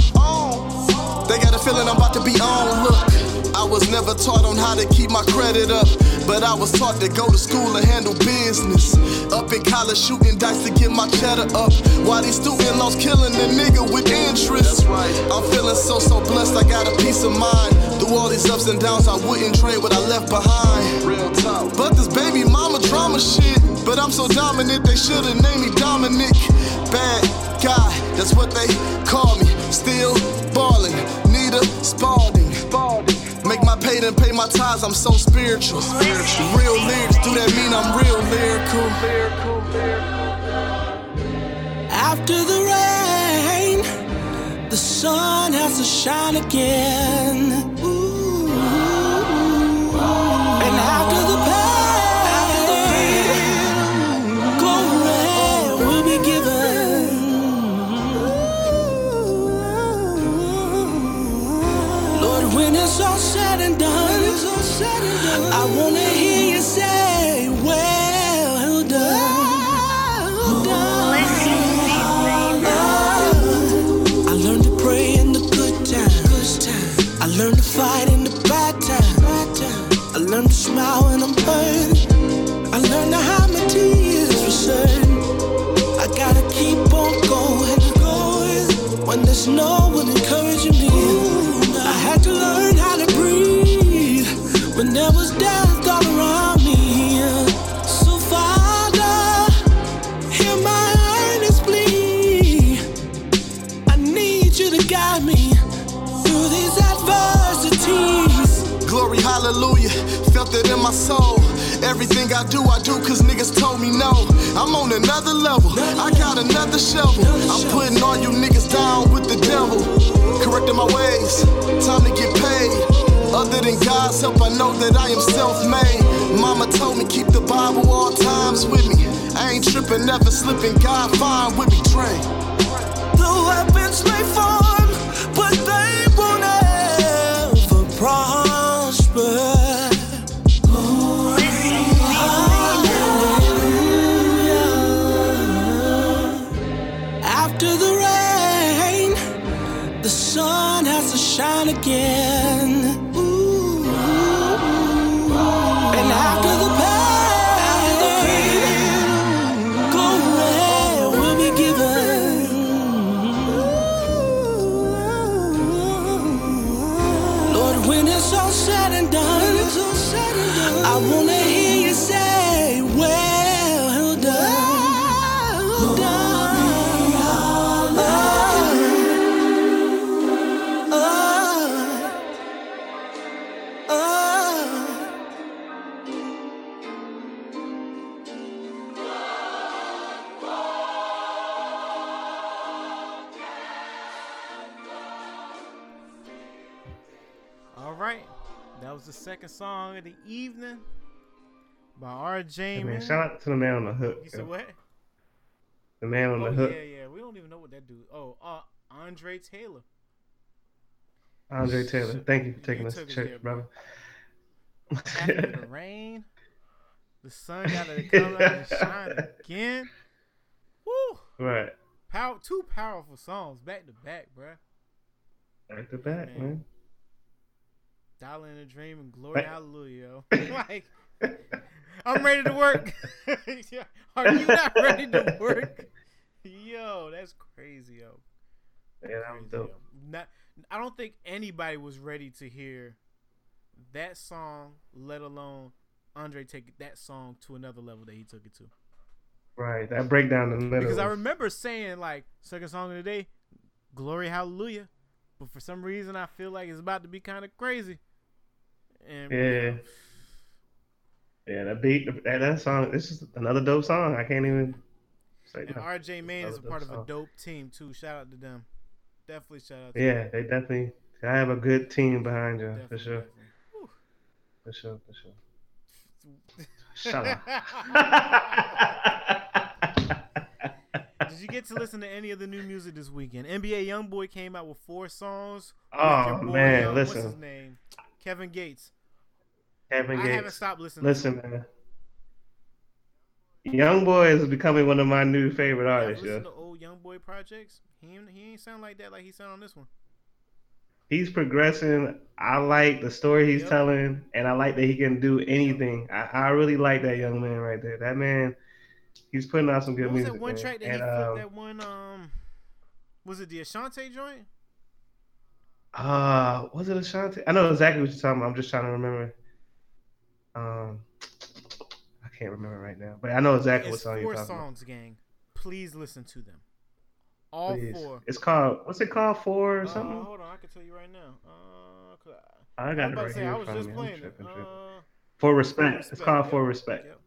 They got a feeling I'm about to be on. Look, I was never taught on how to keep my credit up, but I was taught to go to school and handle business. Up in college, shooting dice to get my cheddar up. While these student loans killing the nigga with interest. right. I'm feeling so, so blessed, I got a peace of mind. Through all these ups and downs, I wouldn't trade what I left behind. Real talk. But this baby mama drama shit. But I'm so dominant, they should've named me Dominic. Bad guy, that's what they call me. Still ballin', need a Spalding. Make my pay and pay my ties, I'm so spiritual. Real lyrics, do that mean I'm real lyrical? After the rain, the sun has to shine again. All said and done, I wanna hear you say, Well done. I learned to pray in the good times. I learned to fight Everything I do, I do cause niggas told me no. I'm on another level. I got another shovel. I'm putting all you niggas down with the devil. Correcting my ways. Time to get paid. Other than God's help, I know that I am self made. Mama told me keep the Bible all times with me. I ain't tripping, never slipping. God fine with me, Trey. The weapons may form, shine again. Song of the evening by RJ. Hey, man, man. shout out to the man on the hook. You said what? The man on Oh the hook. yeah, yeah. We don't even know what that dude. Oh, uh, Andre Taylor. Andre Taylor. Thank you for taking You us to church, there, brother. After the rain, the sun got to come out and shine again. Woo! right. Power, two powerful songs back to back, bruh. Back to back, Man. man. Dollar in a Dream and Glory Hallelujah. like, I'm ready to work. Are you not ready to work? Yo, that's crazy, yo. Yeah, was Crazy, dope. yo. Not, I don't think anybody was ready to hear that song, let alone Andre take that song to another level that he took it to. Right. That breakdown in. Because I remember saying like second song of the day, Glory Hallelujah, but for some reason I feel like it's about to be kind of crazy. And Yeah. Yeah, that beat, that, that song, it's just another dope song. I can't even say that. And no. RJ Main is a part of a dope team too. Shout out to them. Definitely shout out. To Yeah, they definitely, I have a good team behind you, them. for sure. For sure, for sure. Shut up. Did you get to listen to any of the new music this weekend? NBA YoungBoy came out with four songs. Oh, your boy, man, um, What's his name? Kevin Gates. Kevin I haven't stopped listening. Listen, man. Young Boy is becoming one of my new favorite I've artists. Yeah. to old YoungBoy projects. He ain't, he ain't sound like that like he sound on this one. He's progressing. I like the story he's Yep. telling, and I like that he can do anything. I, I really like that young man right there. That man, he's putting out some good What was music. that one man. track that and, he um, that one um was it the Ashanti joint? Uh, was it Ashanti? I know exactly what you're talking about. I'm just trying to remember. Um, I can't remember right now, but I know exactly what song four you're talking songs, gang. Please listen to them. All Please. four. It's called what's it called? Four or Uh, something? hold on, I can tell you right now. Uh, I, I got it right here I was just me. Playing it. tripping, tripping. Uh, For respect. It's called yep, For Respect. yep.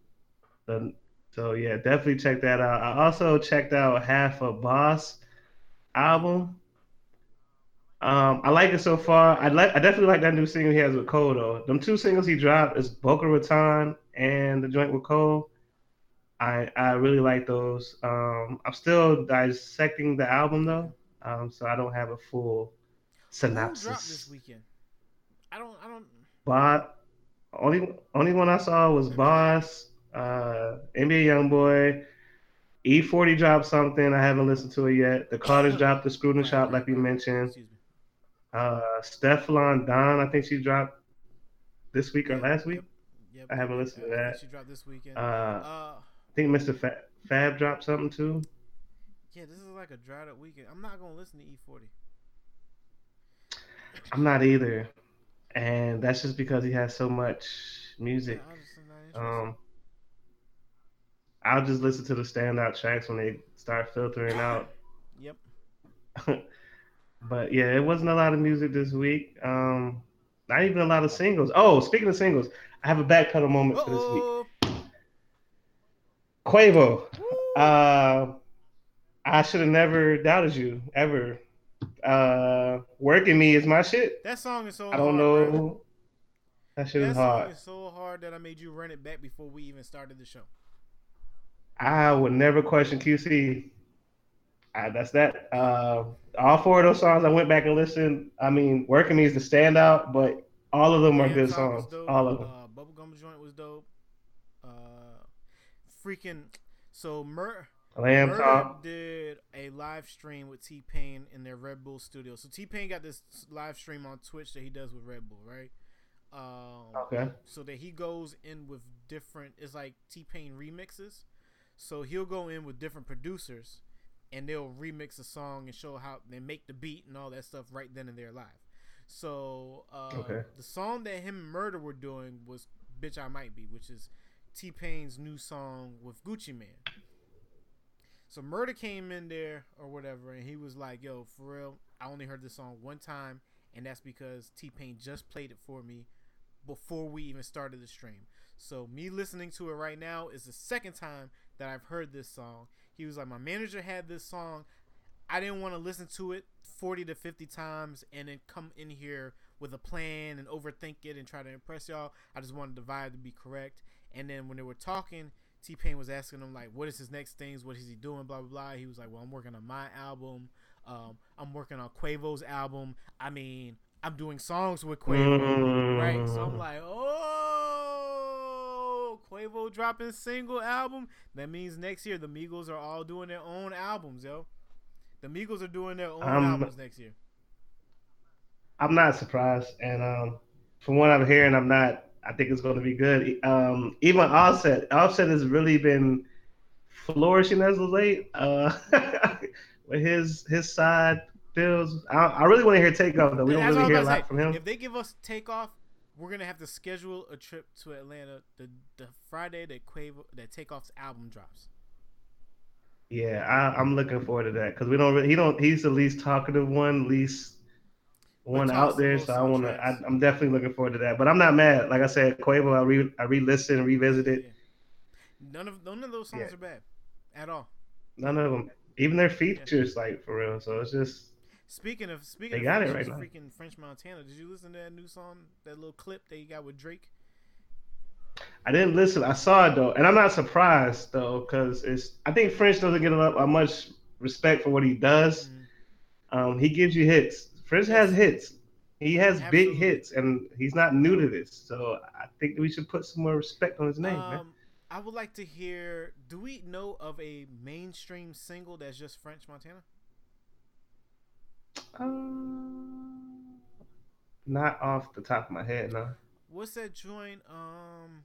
The- so yeah, definitely check that out. I also checked out half a Bas album. Um, I like it so far. I like. I definitely like that new single he has with Cole though. Them two singles he dropped is Boca Raton and the joint with Cole. I I really like those. Um, I'm still dissecting the album though, um, so I don't have a full Who synopsis. this weekend? I don't. I don't. But only only one I saw was Bas, uh, NBA YoungBoy, E40 dropped something. I haven't listened to it yet. The Carters dropped the Screw in Shop, like we mentioned. Uh, Stefflon Don, I think she dropped this week or last week. Yep, yep, I haven't listened to that. She dropped this weekend. Uh, Uh, I think Mr. Fab, Fab dropped something too. yeah, this is like a dried up weekend. I'm not gonna listen to E E40. I'm not either, and that's just because he has so much music. Yeah, I'm just not interested. Um, I'll just listen to the standout tracks when they start filtering out. yep. but yeah, it wasn't a lot of music this week. Um, not even a lot of singles. Oh, speaking of singles, I have a backpedal moment for this week. Uh-oh. Quavo. Uh, I should have never doubted you ever. Uh, working me is my shit. that song is so. I don't hard, bro. know. That shit That is song hard. is so hard that I made you run it back before we even started the show. I would never question QC. That's that. Uh, all four of those songs I went back and listened. I mean, working me is the standout, but all of them are good songs. All of them. Uh, Bubblegum joint was dope. Uh, freaking. So Mur- Lamb Murder Chop. did a live stream with T Pain in their Red Bull studio. So T Pain got this live stream on Twitch that he does with Red Bull, right? Um, Okay. so that he goes in with different it's like T-Pain remixes. So he'll go in with different producers and they'll remix a song and show how they make the beat and all that stuff right then and there live. So uh, Okay. the song that him and Murder were doing was Bitch I Might Be, which is T-Pain's new song with Gucci Mane. So Murder came in there or whatever and he was like, "Yo, for real, I only heard this song one time and that's because T-Pain just played it for me before we even started the stream. So me listening to it right now is the second time that I've heard this song. He was like, my manager had this song. I didn't want to listen to it 40 to 50 times and then come in here with a plan and overthink it and try to impress y'all. I just wanted the vibe to be correct. And then when they were talking, T Pain was asking him like, "What is his next things? What is he doing?" Blah blah blah. He was like, "Well, I'm working on my album. Um, I'm working on Quavo's album. I mean, I'm doing songs with Quavo, right?" So I'm like, "Oh, Quavo dropping single album. That means next year the Migos are all doing their own albums, yo. The Migos are doing their own Um, albums next year. I'm not surprised, and um, from what I'm hearing, I'm not. I think it's going to be good. Um, even Offset, Offset has really been flourishing as of late. Uh, with his his side deals, I, I really want to hear Takeoff though. We don't really hear a lot say. from him. If they give us takeoff, we're gonna have to schedule a trip to Atlanta the the Friday that Quavo that Takeoff's album drops. Yeah, I, I'm looking forward to that because we don't. Really, he don't. He's the least talkative one, least one out there. So I want to. I'm definitely looking forward to that. But I'm not mad. Like I said, Quavo, I re I re-listened, revisited. Yeah. None of none of those songs Yeah. are bad at all. None of them, even their features, like for real. So it's just Speaking of speaking They of got it features, right now. freaking French Montana. Did you listen to that new song, that little clip that he got with Drake? I didn't listen. I saw it though, and I'm not surprised though because it's. I think French doesn't get a, lot- a much respect for what he does. Mhm. Um, he gives you hits. French has hits. He has big hits, and he's not new to this. So I think we should put some more respect on his name, man. Um, I would like to hear. Do we know of a mainstream single that's just French Montana? Uh, not off the top of my head, no. What's that joint? Um.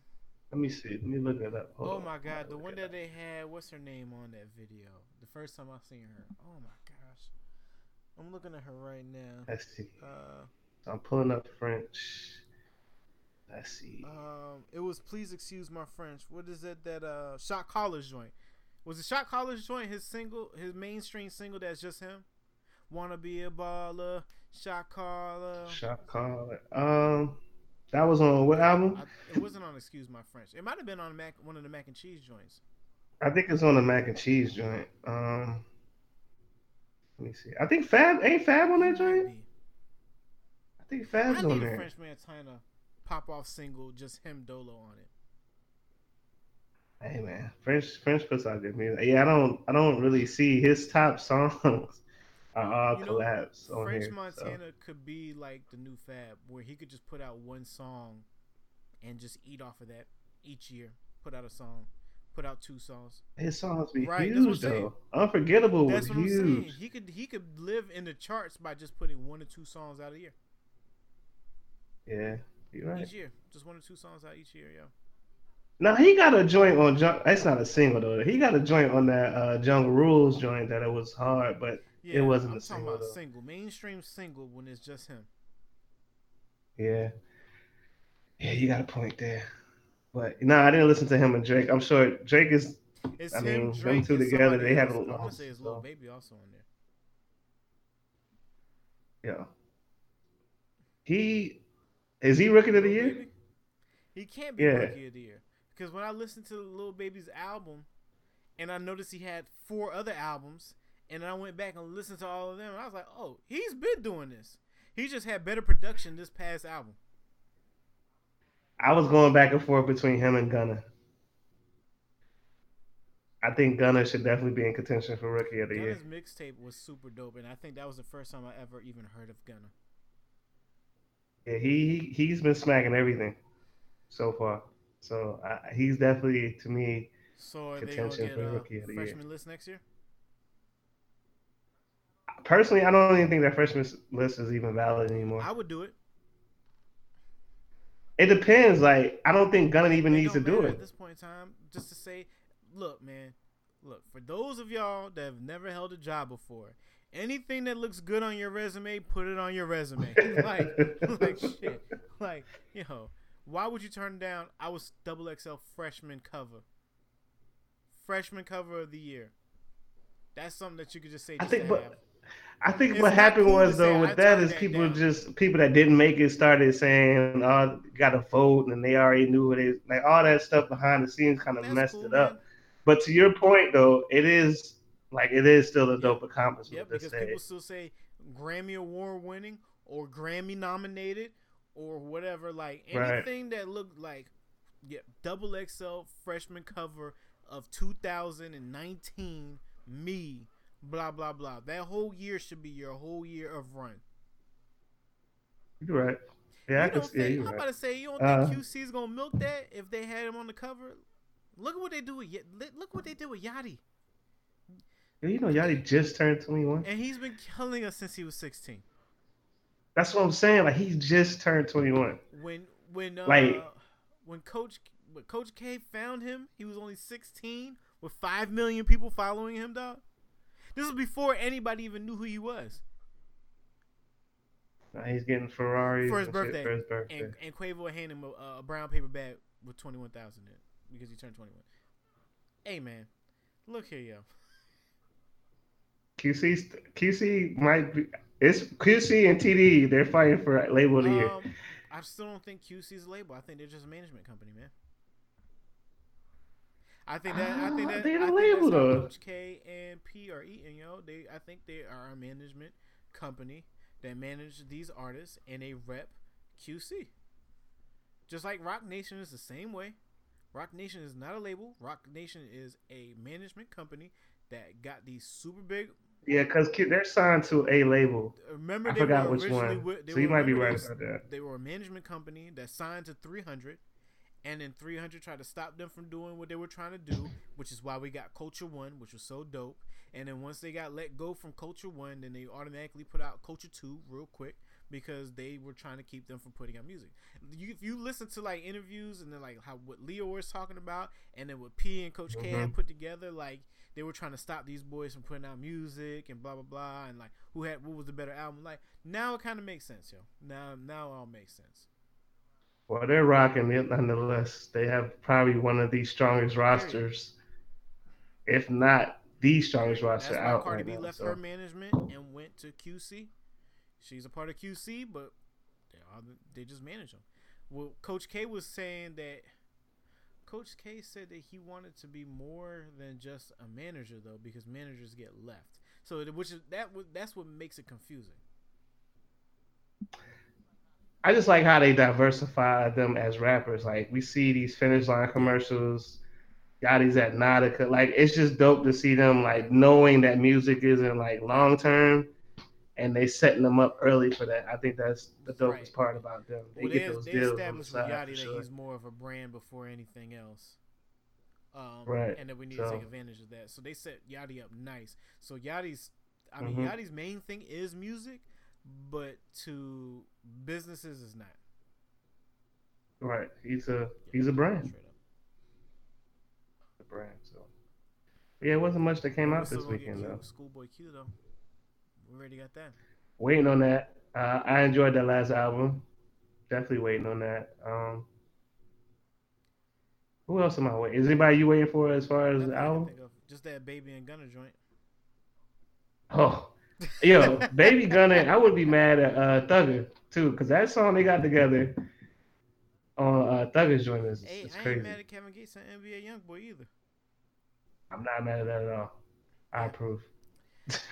Let me see. Let me look it up. Hold oh on. my god, the one that they had. What's her name on that video? The first time I seen her. Oh my gosh. I'm looking at her right now. Let's see. Uh, So I'm pulling up French. Let's see. um, it was please excuse my French. What is it that uh shot callers joint? Was the Shot Callers joint his single, his mainstream single that's just him? Wanna be a baller, shot caller. Shot caller. Um, that was on what album? I, it wasn't on Excuse My French. It might have been on Mac, one of the mac and cheese joints. I think it's on the mac and cheese joint. Um, let me see. I think Fab ain't Fab on that joint. I think I on there. French Montana pop off single, just him Dolo on it. Hey man, French French puts out good music. Yeah, I don't I don't really see his top songs You know, collabs on French here. so. Montana could be like the new Fab, where he could just put out one song and just eat off of that each year. Put out a song, put out two songs. His songs be Right, huge though. Unforgettable That's was what I'm saying. huge. He could he could live in the charts by just putting one or two songs out a year. Yeah, you're right. Each year, just one or two songs out each year. Yeah. Now he got a joint on. That's not a single though. He got a joint on that uh, Jungle Rules joint that it was hard, but Yeah, wasn't I'm a talking single, about though. single, mainstream single when it's just him. yeah, yeah, you got a point there. But no, I didn't listen to him and Drake. I'm sure Drake is. It's I him, mean, them Drake, two together, they have I'm gonna say his little baby also on there. Yeah. He is he rookie of the year? Baby? He can't be Yeah. rookie of the year because when I listened to Lil Baby's album, and I noticed he had four other albums, and I went back and listened to all of them, and I was like, oh, he's been doing this. He just had better production this past album. I was going back and forth between him and Gunna. I think Gunna should definitely be in contention for rookie of the year. His mixtape was super dope, and I think that was the first time I ever even heard of Gunna. Yeah, he he's been smacking everything so far. So I, he's definitely to me. So are they gonna Contention for Rookie of the Year. freshman list next year? Personally, I don't even think that freshman list is even valid anymore. I would do it. It depends. Like I don't think Gunna even It needs to do it. at this point in time. Just to say, look, man, look for those of y'all that have never held a job before. Anything that looks good on your resume, put it on your resume. like, like shit. Like, you know, why would you turn down? I was double XL freshman cover, freshman cover of the year. That's something that you could just say. I think, to but have. I think It's what happened cool was though with that turned that people down." just people that didn't make it started saying, "Oh, got to vote," and they already knew what it like. All that stuff behind the scenes kind of That's messed cool, it man. up. But to your point though, it is like it is still a dope accomplishment Yep, to because people still say Grammy Award winning or Grammy nominated or whatever. Like Right. anything that looked like yeah, double XL freshman cover of 2019, me, blah blah blah. That whole year should be your whole year of run. You're right. Yeah, I you can don't. Yeah, think, I'm right. about to say you don't Uh, think QC's gonna milk that if they had him on the cover? Look at what they do with look what they did with Yachty, Yeah, you know, Yachty just turned 21. and he's been killing us since he was 16. That's what I'm saying. Like he just turned 21. when when uh, Like- when Coach when Coach K found him, he was only 16 with five million people following him. Dog, this was before anybody even knew who he was. Now he's getting Ferraris For his birthday. For his birthday. And and Quavo handed him a, a brown paper bag with 21,000 in it because he turned 21. Hey man, look here, yo. QC QC might be. It's QC and TD. They're fighting for label of the year. Um, I still don't think QC's a label. I think they're just a management company, man. I think that I think Ah, that they're I the think label, that's how though. Coach K and P are eating. Yo, they I think they are a management company that manage these artists and they rep QC. Just like Roc Nation is the same way. Roc Nation is not a label. Roc Nation is a management company that got these super big Yeah, because they're signed to a label. Remember, I they forgot which one. With, So you might be right about that. They were a management company that signed to 300, and then 300 tried to stop them from doing what they were trying to do, which is why we got Culture One, which was so dope. And then once they got let go from Culture One, then they automatically put out Culture Two real quick because they were trying to keep them from putting out music. You, if you listen to like interviews and then like how what Leo was talking about, and then what P and Coach K had Mhm. put together, like they were trying to stop these boys from putting out music and blah blah blah, and like who had what was the better album. Like now it kind of makes sense, yo. Now now it all makes sense. Well, they're rocking it nonetheless. They have probably one of the strongest rosters if not the strongest roster That's out. Cardi right B now, left so. her management and went to QC. She's a part of QC, but they are they just manage them. Well, Coach K was saying that Coach K said that he wanted to be more than just a manager though, because managers get left. So which is that that's what makes it confusing. I just like how they diversify them as rappers. Like we see these finish line commercials, Yachty's at Nautica. Like it's just dope to see them like knowing that music isn't like long term, and they setting them up early for that. I think that's the dopest Right. part about them. They Well, get they, those they deals on the established with Yachty for that he's more of a brand before anything else. Um, Right, And that we need to take advantage of that. So they set Yachty up nice. So Yachty's, I mean, Mhm. Yachty's main thing is music, but to businesses is not. Right, he's a he's a brand. A brand. So yeah, it wasn't much that came out this weekend though. Schoolboy Q though. We already got that. Waiting on that. Uh, I enjoyed that last album. Definitely waiting on that. Um, who else am I waiting? Is anybody you waiting for as far as Nothing the album? Just that Baby and Gunna joint. Oh, yo, Baby Gunna, I would be mad at uh, Thugger too, because that song they got together on uh, Thugger's joint is, Hey, is I ain't crazy. mad at Kevin Gates and NBA YoungBoy either. I'm not mad at that at all. I approve.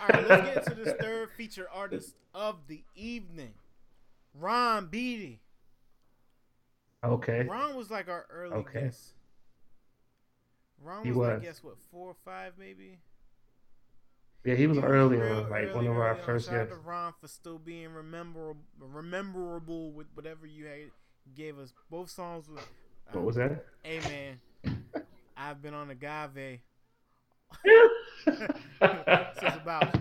All right, let's get into this third feature artist of the evening, Ron Beatty. Okay. Ron was like our early Okay. guest. Ron He was, like guess what, four or five maybe. Yeah, he was He early real on, like early, one of our first Shout guests. to Ron for still being rememberable, rememberable with whatever you had gave us. Both songs was. What was that? Hey man, I've been on agave since about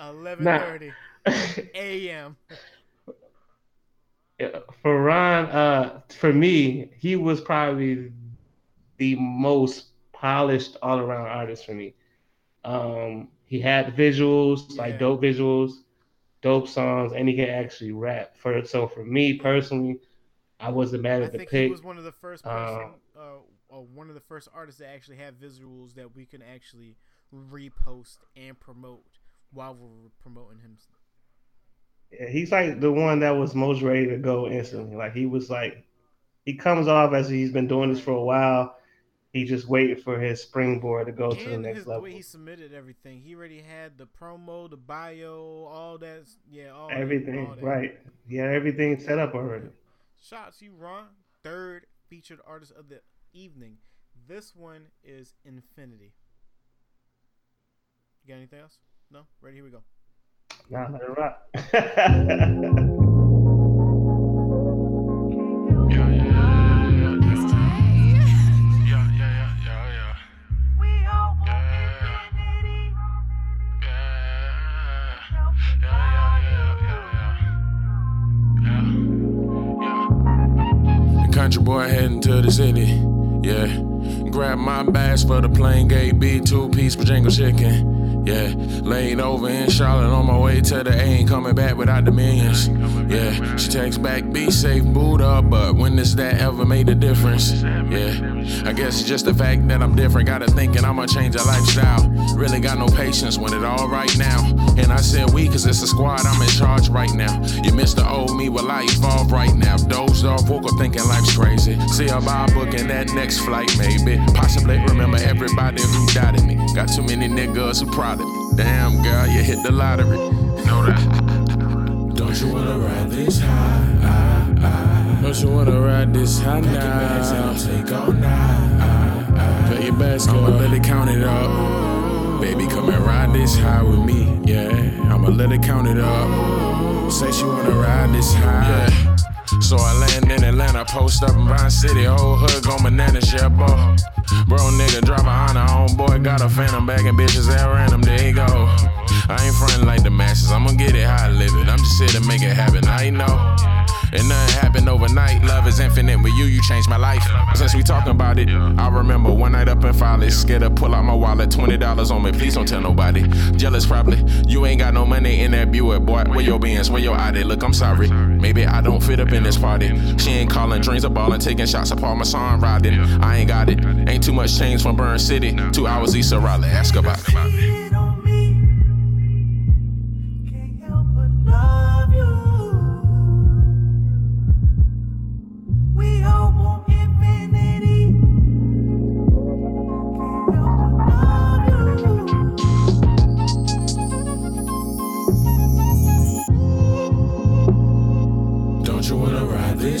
eleven thirty a.m. For Ron, uh, for me, he was probably the most polished all around artist for me. Um, he had visuals, Yeah. like dope visuals, dope songs, and he can actually rap. For so for me personally, I wasn't mad I at the think he was one of the first person, uh, uh, one of the first artists that actually have visuals that we can actually repost and promote while we're promoting him. Yeah, he's like the one that was most ready to go instantly. Like he was like, he comes off as he's been doing this for a while. He just waited for his springboard to go to the next his, the level. way he submitted everything, he already had the promo, the bio, all that. Yeah, all that- Everything, all that. right? Yeah, everything set up already. Shots you, Ron. Third featured artist of the evening. This one is Infinity. You got anything else? No? Ready? Here we go. Nah, let it rock. Country boy heading to the city, yeah. Grab my bags for the plane gate B, two piece Virginia chicken, yeah. Laid over in Charlotte on my way to the A, ain't coming back without the millions, yeah. She texts back, be safe, Buddha. but when that ever made a difference, yeah. I guess it's just the fact that I'm different, got her thinking I'ma change her lifestyle. Really got no patience when it all right now. And I said we, cause it's a squad, I'm in charge right now. You missed the old me, will I evolve right now? Dozed off, woke up thinking life's crazy. See about booking that next flight, maybe. Possibly remember everybody who doubted me. Got too many niggas who proud of me. Damn, girl, you hit the lottery. Know that. Don't you wanna ride this high? Don't you wanna ride this high now? Take all night. Play your best, I'ma let it count it up. Baby, come and ride this high with me. Yeah, I'ma let it count it up. Say she wanna ride this high. Yeah. So I land in Atlanta, post up in Vine City, whole hood go bananas, yeah, boy. Bro, nigga, drop a honor, homeboy, got a phantom bagging bitches at random, there you go. I ain't frontin' like the masses, I'ma get it how I live it. I'm just here to make it happen, I know. And nothing happened overnight. Love is infinite. With you, you changed my life. Since we talking about it, I remember one night up in Follies. Scared to pull out my wallet. $20 on me. Please don't tell nobody. Jealous probably. You ain't got no money in that Buick, boy. Where your bands? Where your ID? Look, I'm sorry. Maybe I don't fit up in this party. She ain't calling dreams of ballin', taking shots of Parmesan riding. I ain't got it. Ain't too much change from Burn City. Two hours east of Raleigh. Ask about it.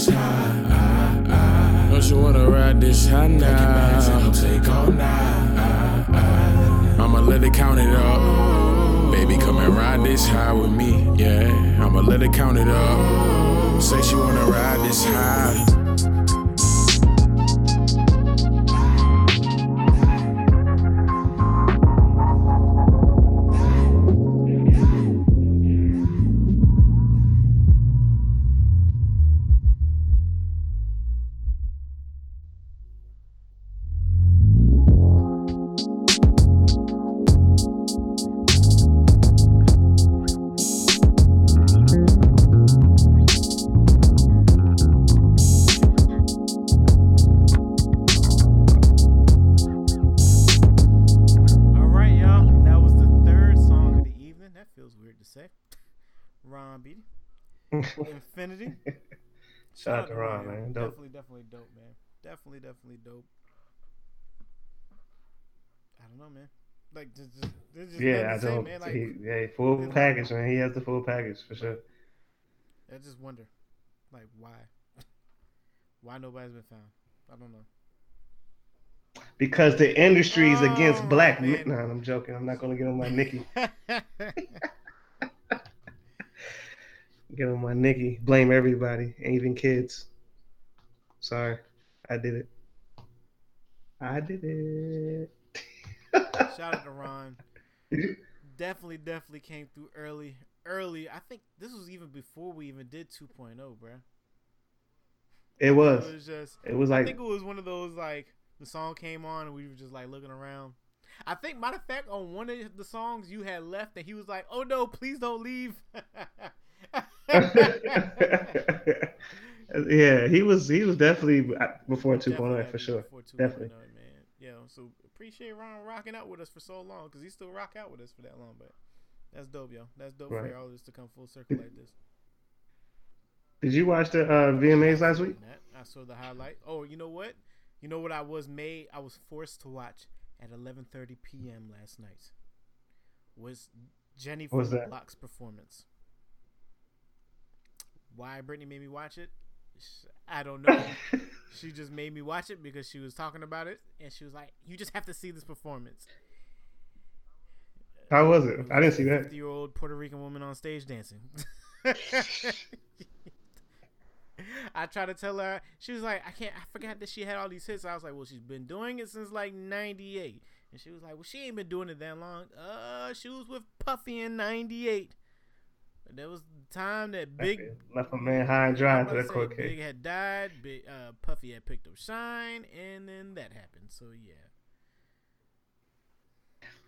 This high? Don't you wanna ride this high now? Take all night. I'ma let it count it up. Baby, come and ride this high with me. Yeah, I'ma let it count it up. Say she wanna ride this high. Infinity. Shout out to Ron, man. Dope. Definitely, definitely dope, man. Definitely, definitely dope. I don't know, man. Like, just, just, just Yeah, I nothing to say, don't. man. Like, he, yeah, full package, man. He has the full package for sure. I just wonder, like, why? why nobody's been found? I don't know. Because the industry is against Oh, black man. men. No, I'm joking. I'm not gonna get on my Nikki. Get on my Nikki. Blame everybody, even kids. Sorry, I did it. I did it. Shout out to Ron. definitely, definitely came through early. Early. I think this was even before we even did 2.0, bro. It was. It was just. It was like. I think it was one of those like the song came on and we were just like looking around. I think matter of fact on one of the songs you had left and he was like, "Oh no, please don't leave." yeah, he was he was definitely before 2.0 Definitely for sure. 2.0, Definitely. man. Yeah, so appreciate Ron rocking out with us for so long because he still rock out with us for that long. But that's dope, yo. That's dope Right. for all this to come full circle like this. Did you watch the uh, VMAs last week? I saw the highlight. Oh, you know what? You know what I was made? I was forced to watch at 11:30 p.m. last night. Was Jenny What was from that? Block's performance? Why Brittany made me watch it? I don't know. she just made me watch it because she was talking about it, and she was like, "You just have to see this performance." How was it? I didn't see that. Fifty-year-old Puerto Rican woman on stage dancing. I tried to tell her. She was like, "I can't. I forgot that she had all these hits." I was like, "Well, she's been doing it since like '98," and she was like, "Well, she ain't been doing it that long." Uh, she was with Puffy in '98. There was the time that Big left a man high and dry after to court say, Big had died. Big, uh, Puffy had picked up Shyne, and then that happened. So yeah.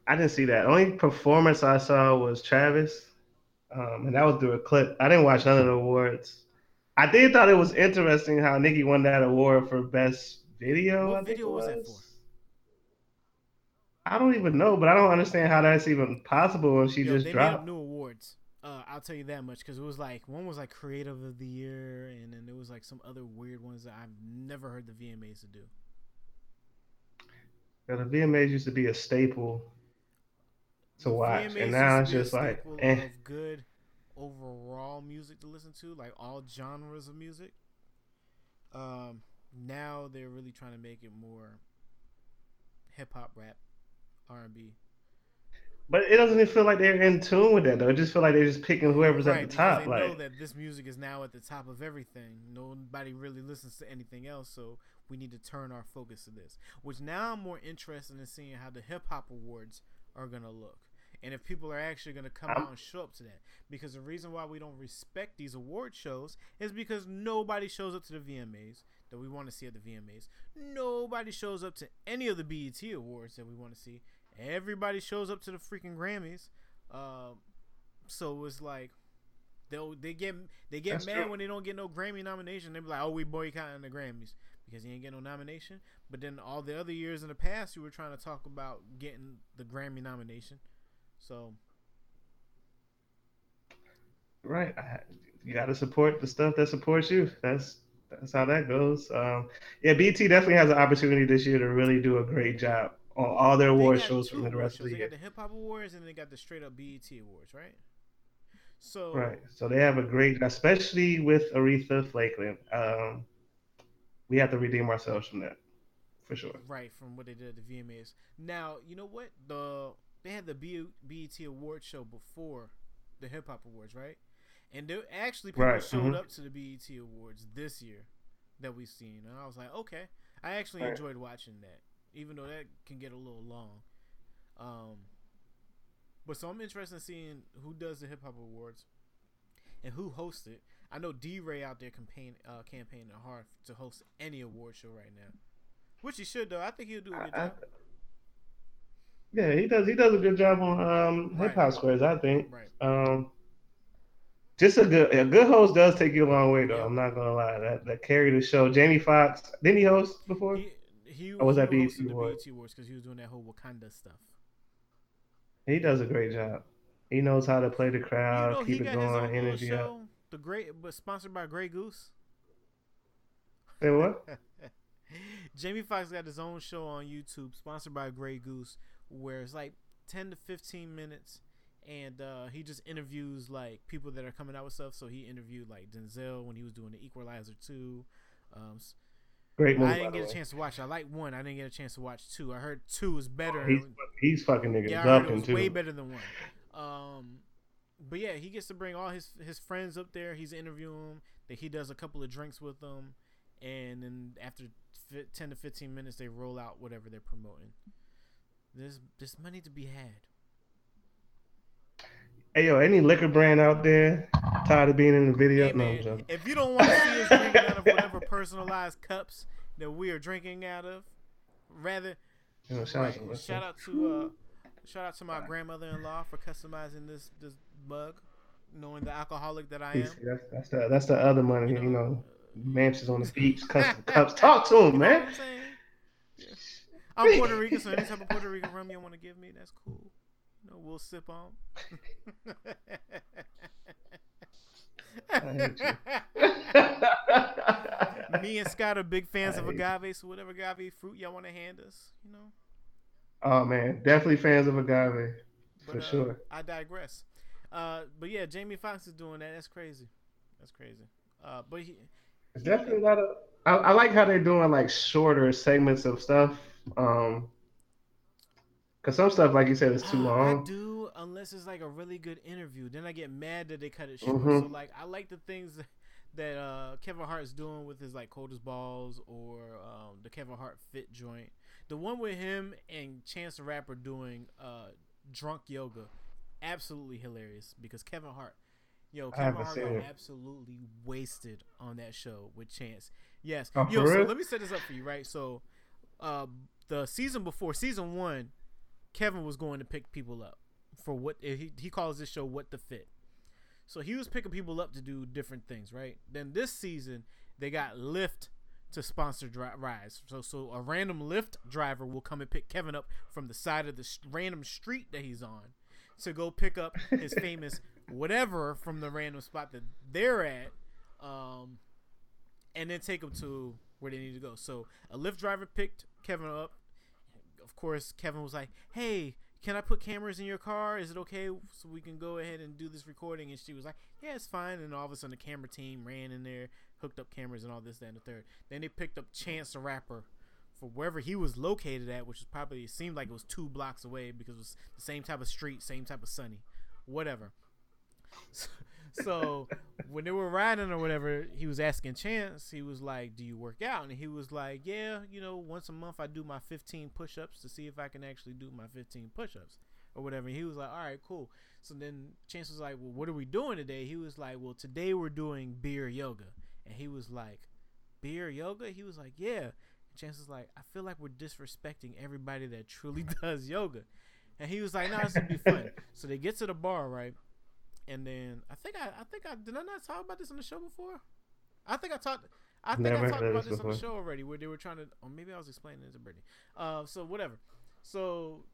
I didn't see that. Only performance I saw was Travis, um, and that was through a clip. I didn't watch none of the awards. I did thought it was interesting how Nicki won that award for best video. What I video was was that for? I don't even know, but I don't understand how that's even possible when she Yo, just dropped. new I'll tell you that much because it was like one was like creative of the year, and then there was like some other weird ones that I've never heard the VMAs to do. Yeah, the VMAs used to be a staple to watch, VMAs and now it's to be a just like, eh. of good overall music to listen to, like all genres of music. Um, now they're really trying to make it more hip hop, rap, R and B. But it doesn't even feel like they're in tune with that though. It just feel like they're just picking whoever's Right, at the top. They Like, know that this music is now at the top of everything. Nobody really listens to anything else, so we need to turn our focus to this. Which now I'm more interested in seeing how the hip hop awards are gonna look, and if people are actually gonna come I'm- out and show up to that. Because the reason why we don't respect these award shows is because nobody shows up to the VMAs that we want to see at the VMAs. Nobody shows up to any of the BET awards that we want to see. Everybody shows up to the freaking Grammys. Um, so it's like They'll they get they get That's mad true. when they don't get no Grammy nomination. They be like, "Oh, we boycotting the Grammys because he ain't get no nomination." But then all the other years in the past, you were trying to talk about getting the Grammy nomination. So Right. I, you got to support the stuff that supports you. That's that's how that goes. Um, yeah, BT definitely has an opportunity this year to really do a great job on all their they award shows from the rest of shows. the They year. got the Hip Hop Awards and they got the straight up BET Awards, right? So Right. So they have a great, especially with Aretha Franklin. Um, we have to redeem ourselves from that, for sure. Right, from what they did at the VMAs. Now, you know what? The they had the B- BET award show before the Hip Hop Awards, right? And there actually people Right, showed mhm. up to the BET Awards this year that we've seen, and I was like, okay, I actually Right. enjoyed watching that, even though that can get a little long. Um, but so I'm interested in seeing who does the Hip Hop Awards and who hosts it. I know DeRay out there campaign uh, campaigning hard to host any award show right now, which he should though. I think he'll do a good I- job. Yeah, he does. He does a good job on um, Right. hip hop squares, I think. Right. Um, just a good a good host does take you a long way, though. Yeah. I'm not gonna lie. That that carried the show. Jamie Foxx didn't he host before? He he, Or was that BET the Awards? BET Awards because he was doing that whole Wakanda stuff. He does a great job. He knows how to play the crowd, you know, he keep it got his own going, energy up. show, the great, but sponsored by Grey Goose. Say what? Jamie Foxx got his own show on YouTube, sponsored by Grey Goose, where it's like ten to fifteen minutes, and uh, he just interviews like people that are coming out with stuff. So he interviewed like Denzel when he was doing the Equalizer two. Um, Great movie. I didn't get a chance to watch. I like one. I didn't get a chance to watch two. I heard two is better. He's he's fucking niggas Yeah, up in was way better than one. Um, but yeah, he gets to bring all his his friends up there. He's interviewing them. That he does a couple of drinks with them, and then after ten to fifteen minutes, they roll out whatever they're promoting. There's there's money to be had. Hey yo, any liquor brand out there tired of being in the video? Hey, no, I'm man, joking. if you don't want to see us drinking out of whatever personalized cups that we are drinking out of, rather You know, shout out Right. to Shout out to uh, shout out to my grandmother-in-law for customizing this this mug, knowing the alcoholic that I am. That's, that's the that's the other money. You You know, know, mansions on the beach, custom cups. Talk to him, You know man. I'm Puerto Rican, so any type of Puerto Rican rum you want to give me, that's cool. You know, we'll sip on. hate me and Scott are big fans of agave, so whatever agave fruit y'all want to hand us, you know. oh man, definitely fans of agave But, for uh, sure. I digress. Uh, but yeah, Jamie Foxx is doing that. That's crazy. That's crazy. Uh, but he, It's definitely a lot of. I, I like how they're doing like shorter segments of stuff. Um, cause some stuff, like you said, is too long. I do, unless it's like a really good interview. Then I get mad that they cut it short. Mhm. So like, I like the things that uh, Kevin Hart's doing with his like cold as balls or um, the Kevin Hart fit joint. The one with him and Chance the Rapper doing uh, drunk yoga, absolutely hilarious because Kevin Hart. Yo, Kevin Hart got it. absolutely wasted on that show with Chance. Yes. Oh, Yo, so let me set this up for you, right? So, uh, the season before, season one, Kevin was going to pick people up for what he, he calls this show "What the Fit." So he was picking people up to do different things, right? Then this season they got Lyft to sponsor dri- rides. So so a random Lyft driver will come and pick Kevin up from the side of the s random street that he's on to go pick up his famous whatever from the random spot that they're at, um, and then take him to where they need to go. So a Lyft driver picked Kevin up. Of course, Kevin was like, "Hey, can I put cameras in your car? Is it okay so we can go ahead and do this recording?" And she was like, "Yeah, it's fine." And all of a sudden, the camera team ran in there, hooked up cameras and all this, that, and the third. Then they picked up Chance the Rapper for wherever he was located at, which was probably it seemed like it was two blocks away because it was the same type of street, same type of sunny, whatever. So when they were riding or whatever, he was asking Chance. He was like, "Do you work out?" And he was like, "Yeah, you know, once a month I do my 15 push-ups to see if I can actually do my 15 push-ups or whatever." And he was like, "All right, cool." So then Chance was like, "Well, what are we doing today?" He was like, "Well, today we're doing beer yoga." And he was like, "Beer yoga?" He was like, "Yeah." And Chance was like, "I feel like we're disrespecting everybody that truly does yoga." And he was like, "No, this would be fun." so they get to the bar, right? And then I think I I think I did I not talk about this on the show before. I think I talked. I think Never I talked about this this on the show already, where they were trying to, or maybe I was explaining it to Brittany. Uh, so whatever. So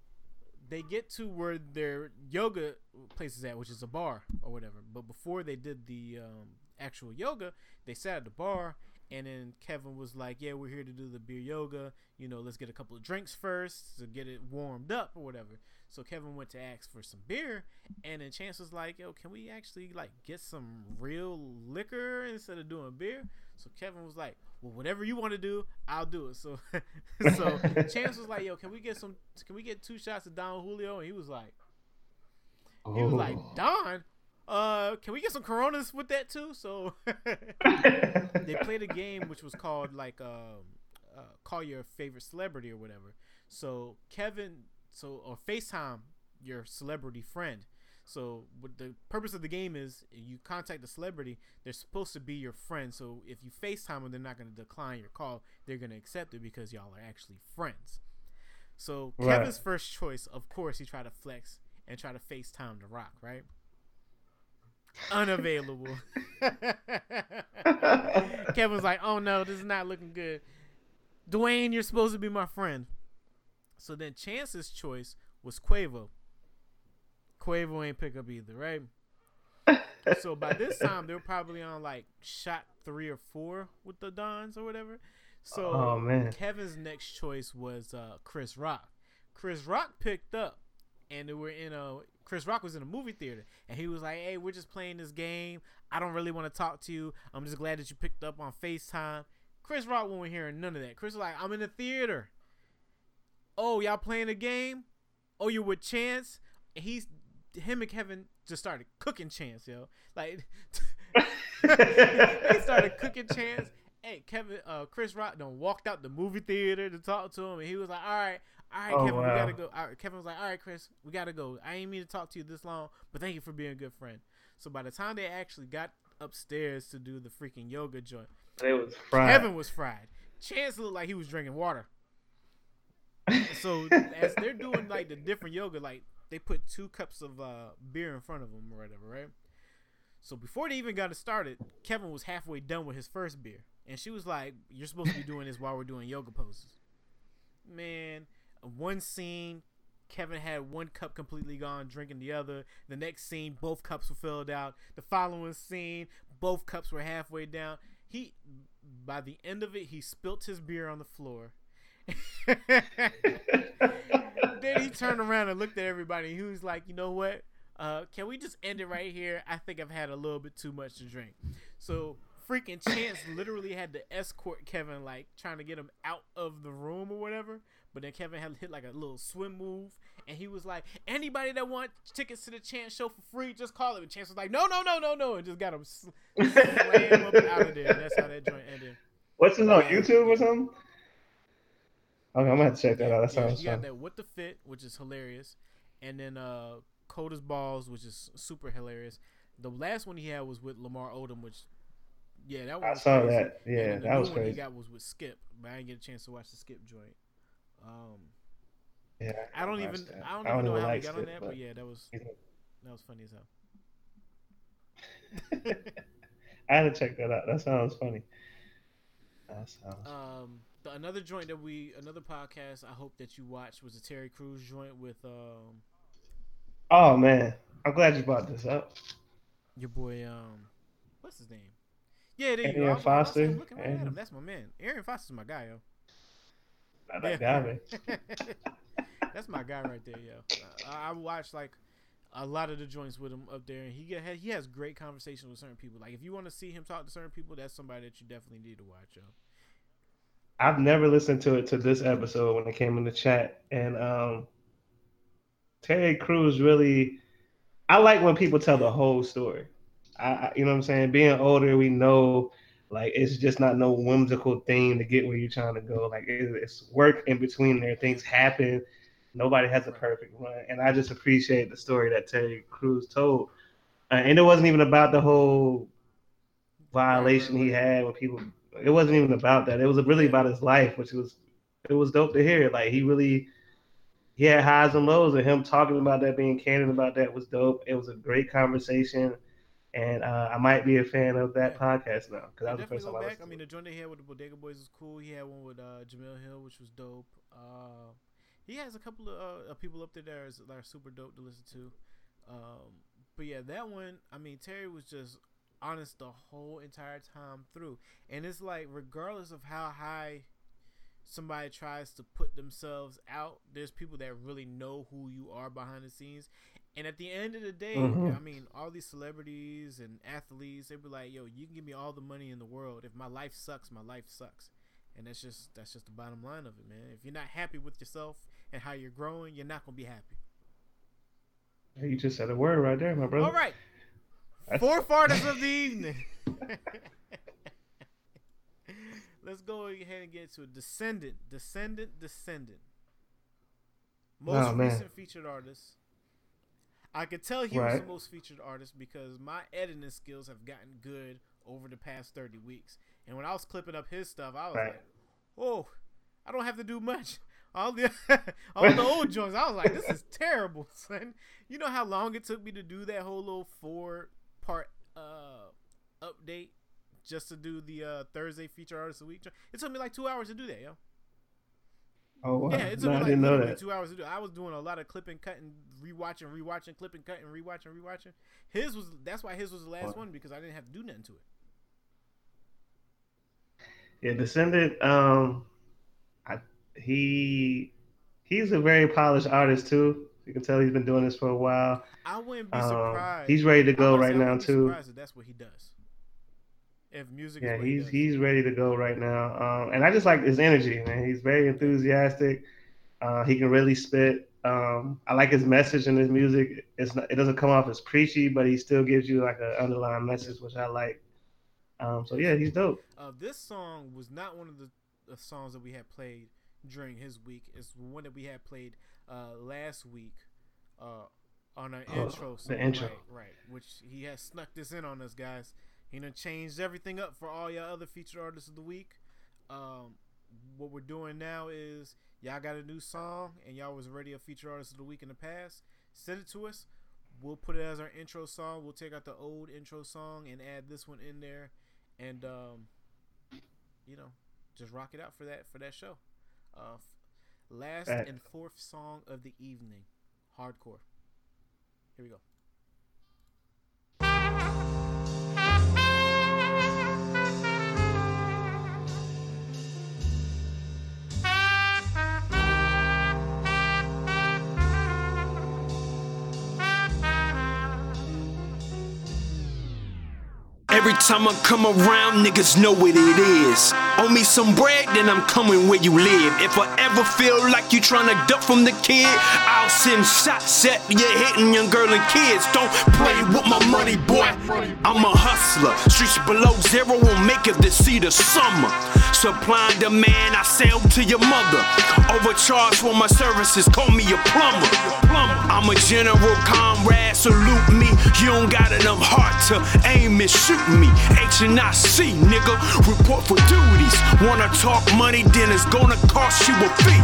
they get to where their yoga place is at, which is a bar or whatever. But before they did the um, actual yoga, they sat at the bar, and then Kevin was like, "Yeah, we're here to do the beer yoga. You know, let's get a couple of drinks first to get it warmed up or whatever." So Kevin went to ask for some beer, and then Chance was like, "Yo, can we actually like get some real liquor instead of doing beer?" So Kevin was like, "Well, whatever you want to do, I'll do it." So, so Chance was like, "Yo, can we get some? Can we get two shots of Don Julio?" And he was like, "He was like, Oh. Don, uh, can we get some Coronas with that too?" So they played a game which was called like um, uh, call your favorite celebrity or whatever. So Kevin, so or FaceTime your celebrity friend. So what the purpose of the game is you contact the celebrity, they're supposed to be your friend. So if you FaceTime them, they're not going to decline your call. They're going to accept it because y'all are actually friends. So Right. Kevin's first choice, of course, he tried to flex and try to FaceTime The Rock, right? Unavailable. Kevin's like, oh no, this is not looking good. Dwayne, you're supposed to be my friend. So then Chance's choice was Quavo. Quavo ain't pick up either, right? so by this time they were probably on like shot three or four with the Dons or whatever. So Oh, man. Kevin's next choice was uh, Chris Rock. Chris Rock picked up, and they were in a Chris Rock was in a movie theater, and he was like, "Hey, we're just playing this game. I don't really want to talk to you. I'm just glad that you picked up on Facetime." Chris Rock wasn't hearing none of that. Chris was like, "I'm in the theater. Oh, y'all playing a game? Oh, you with Chance?" And he's him and Kevin just started cooking Chance, yo. Like they started cooking Chance. Hey, Kevin, uh, Chris Rock done walked out the movie theater to talk to him, and he was like, "All right, all right, Oh, Kevin, we gotta go." All right, Kevin was like, "All right, Chris, we gotta go. I ain't mean to talk to you this long, but thank you for being a good friend." So by the time they actually got upstairs to do the freaking yoga joint, It was fried. Kevin was fried. Chance looked like he was drinking water. So as they're doing like the different yoga, like they put two cups of uh, beer in front of them or whatever, right? So before they even got it started, Kevin was halfway done with his first beer, and she was like, "You're supposed to be doing this while we're doing yoga poses." Man, one scene, Kevin had one cup completely gone, drinking the other. The next scene, both cups were filled out. The following scene, both cups were halfway down. He, by the end of it, he spilt his beer on the floor. then he turned around and looked at everybody. He was like, "You know what? Uh, can we just end it right here? I think I've had a little bit too much to drink." So freaking Chance literally had to escort Kevin, like trying to get him out of the room or whatever. But then Kevin had hit like a little swim move, and he was like, "Anybody that wants tickets to the Chance show for free, just call it." And Chance was like, "No, no, no, no, no," and just got him sl- slam up out of there. That's how that joint ended. What's this on YouTube or something? Okay, I'm gonna have to check that out. That Yeah, sounds you got fun. that what the fit, which is hilarious, and then uh cold as balls, which is super hilarious. The last one he had was with Lamar Odom, which yeah, that was I saw crazy. that. Yeah, the that was one He got was with Skip, but I didn't get a chance to watch the Skip joint. Um, Yeah, I don't even that. I don't even know how like got on that, but yeah, that was that was funny as hell. I had to check that out. That sounds funny. That sounds. Um, the, another joint that we another podcast I hope that you watched was the Terry Crews joint with um Oh man, I'm glad you brought this up. your boy um what's his name? Yeah, there you Aaron go. I was- I was Foster. right at him. Aaron- That's my man. Aaron Foster's my guy, yo. Not that guy, man. That's my guy right there, yo. I, I watched like a lot of the joints with him up there, and he get, he has great conversations with certain people. Like if you want to see him talk to certain people, that's somebody that you definitely need to watch, yo. I've never listened to it to this episode when it came in the chat, and um, Terry Crews really. I like when people tell the whole story. I, you know what I'm saying. Being older, we know like it's just not no whimsical thing to get where you're trying to go. Like it, it's work in between there. Things happen. Nobody has a perfect run, and I just appreciate the story that Terry Crews told. Uh, and it wasn't even about the whole violation he had when people. It wasn't even about that. It was really about his life, which was it was dope to hear. Like he really he had highs and lows, and him talking about that, being candid about that was dope. It was a great conversation, and uh, I might be a fan of that podcast now because that was the first time I back. listened. I mean, the joint they had with the Bodega Boys was cool. He had one with uh, Jemele Hill, which was dope. Uh, he has a couple of uh, people up there that are, that are super dope to listen to. Um, but yeah, that one. I mean, Terry was just honest the whole entire time through, and it's like regardless of how high somebody tries to put themselves out, there's people that really know who you are behind the scenes. And at the end of the day, Mhm. I mean, all these celebrities and athletes, they be like, "Yo, you can give me all the money in the world. If my life sucks, my life sucks." And that's just that's just the bottom line of it, man. If you're not happy with yourself and how you're growing, you're not gonna be happy. You just said a word right there, my brother. All right, Fourth artist of the evening. Let's go ahead and get to it. Descendant, Descendant, Descendant. Most Oh, recent featured artist. I could tell he was the most featured artist because my editing skills have gotten good over the past 30 weeks. And when I was clipping up his stuff, I was Right. like, oh, I don't have to do much. All the all the old joints, I was like, this is terrible, son. You know how long it took me to do that whole little four part uh update just to do the uh Thursday feature artist of the week? It took me like two hours to do that, yo. Oh, wow. Yeah, it took no, me I like didn't know that. two hours to do. I was doing a lot of clipping, cutting, rewatching, rewatching, clipping, cutting, rewatching, rewatching. His was that's why his was the last Wow. one because I didn't have to do nothing to it. Yeah, Descendant. Um, I, he he's a very polished artist too. You can tell he's been doing this for a while. I wouldn't be Um, surprised. he's ready to go right about to say, I now too. surprised if that's what he does. If music, Yeah, is what he he's he's ready to go right now. Um, and I just like his energy, man. He's very enthusiastic. Uh, he can really spit. Um, I like his message in his music. It's not, it doesn't come off as preachy, but he still gives you like an underlying message, which I like. Um, so yeah, he's dope. Uh, this song was not one of the, the songs that we had played during his week. It's one that we had played uh, last week uh, on our Oh, intro. the song. intro. Right, right. Which he has snuck this in on us, guys. He done changed everything up for all y'all other featured artists of the week. Um, what we're doing now is y'all got a new song and y'all was already a featured artist of the week in the past. Send it to us. We'll put it as our intro song. We'll take out the old intro song and add this one in there and um, you know, just rock it out for that for that show. Uh, last and fourth song of the evening, hardcore. Here we go. Every time I come around, niggas know what it is. Owe me some bread, then I'm coming where you live. If I ever feel like you tryna duck from the kid, I'll send shots at you hitting young girl and kids. Don't play with my money, boy. I'm a hustler. Streets below zero won't make it to see the summer. Supply and demand, I sell to your mother. Overcharge for my services, call me a plumber. I'm a general comrade, salute me. You don't got enough heart to aim and shoot me. H and I C, nigga, report for duties. Wanna talk money, then it's gonna cost you a fee.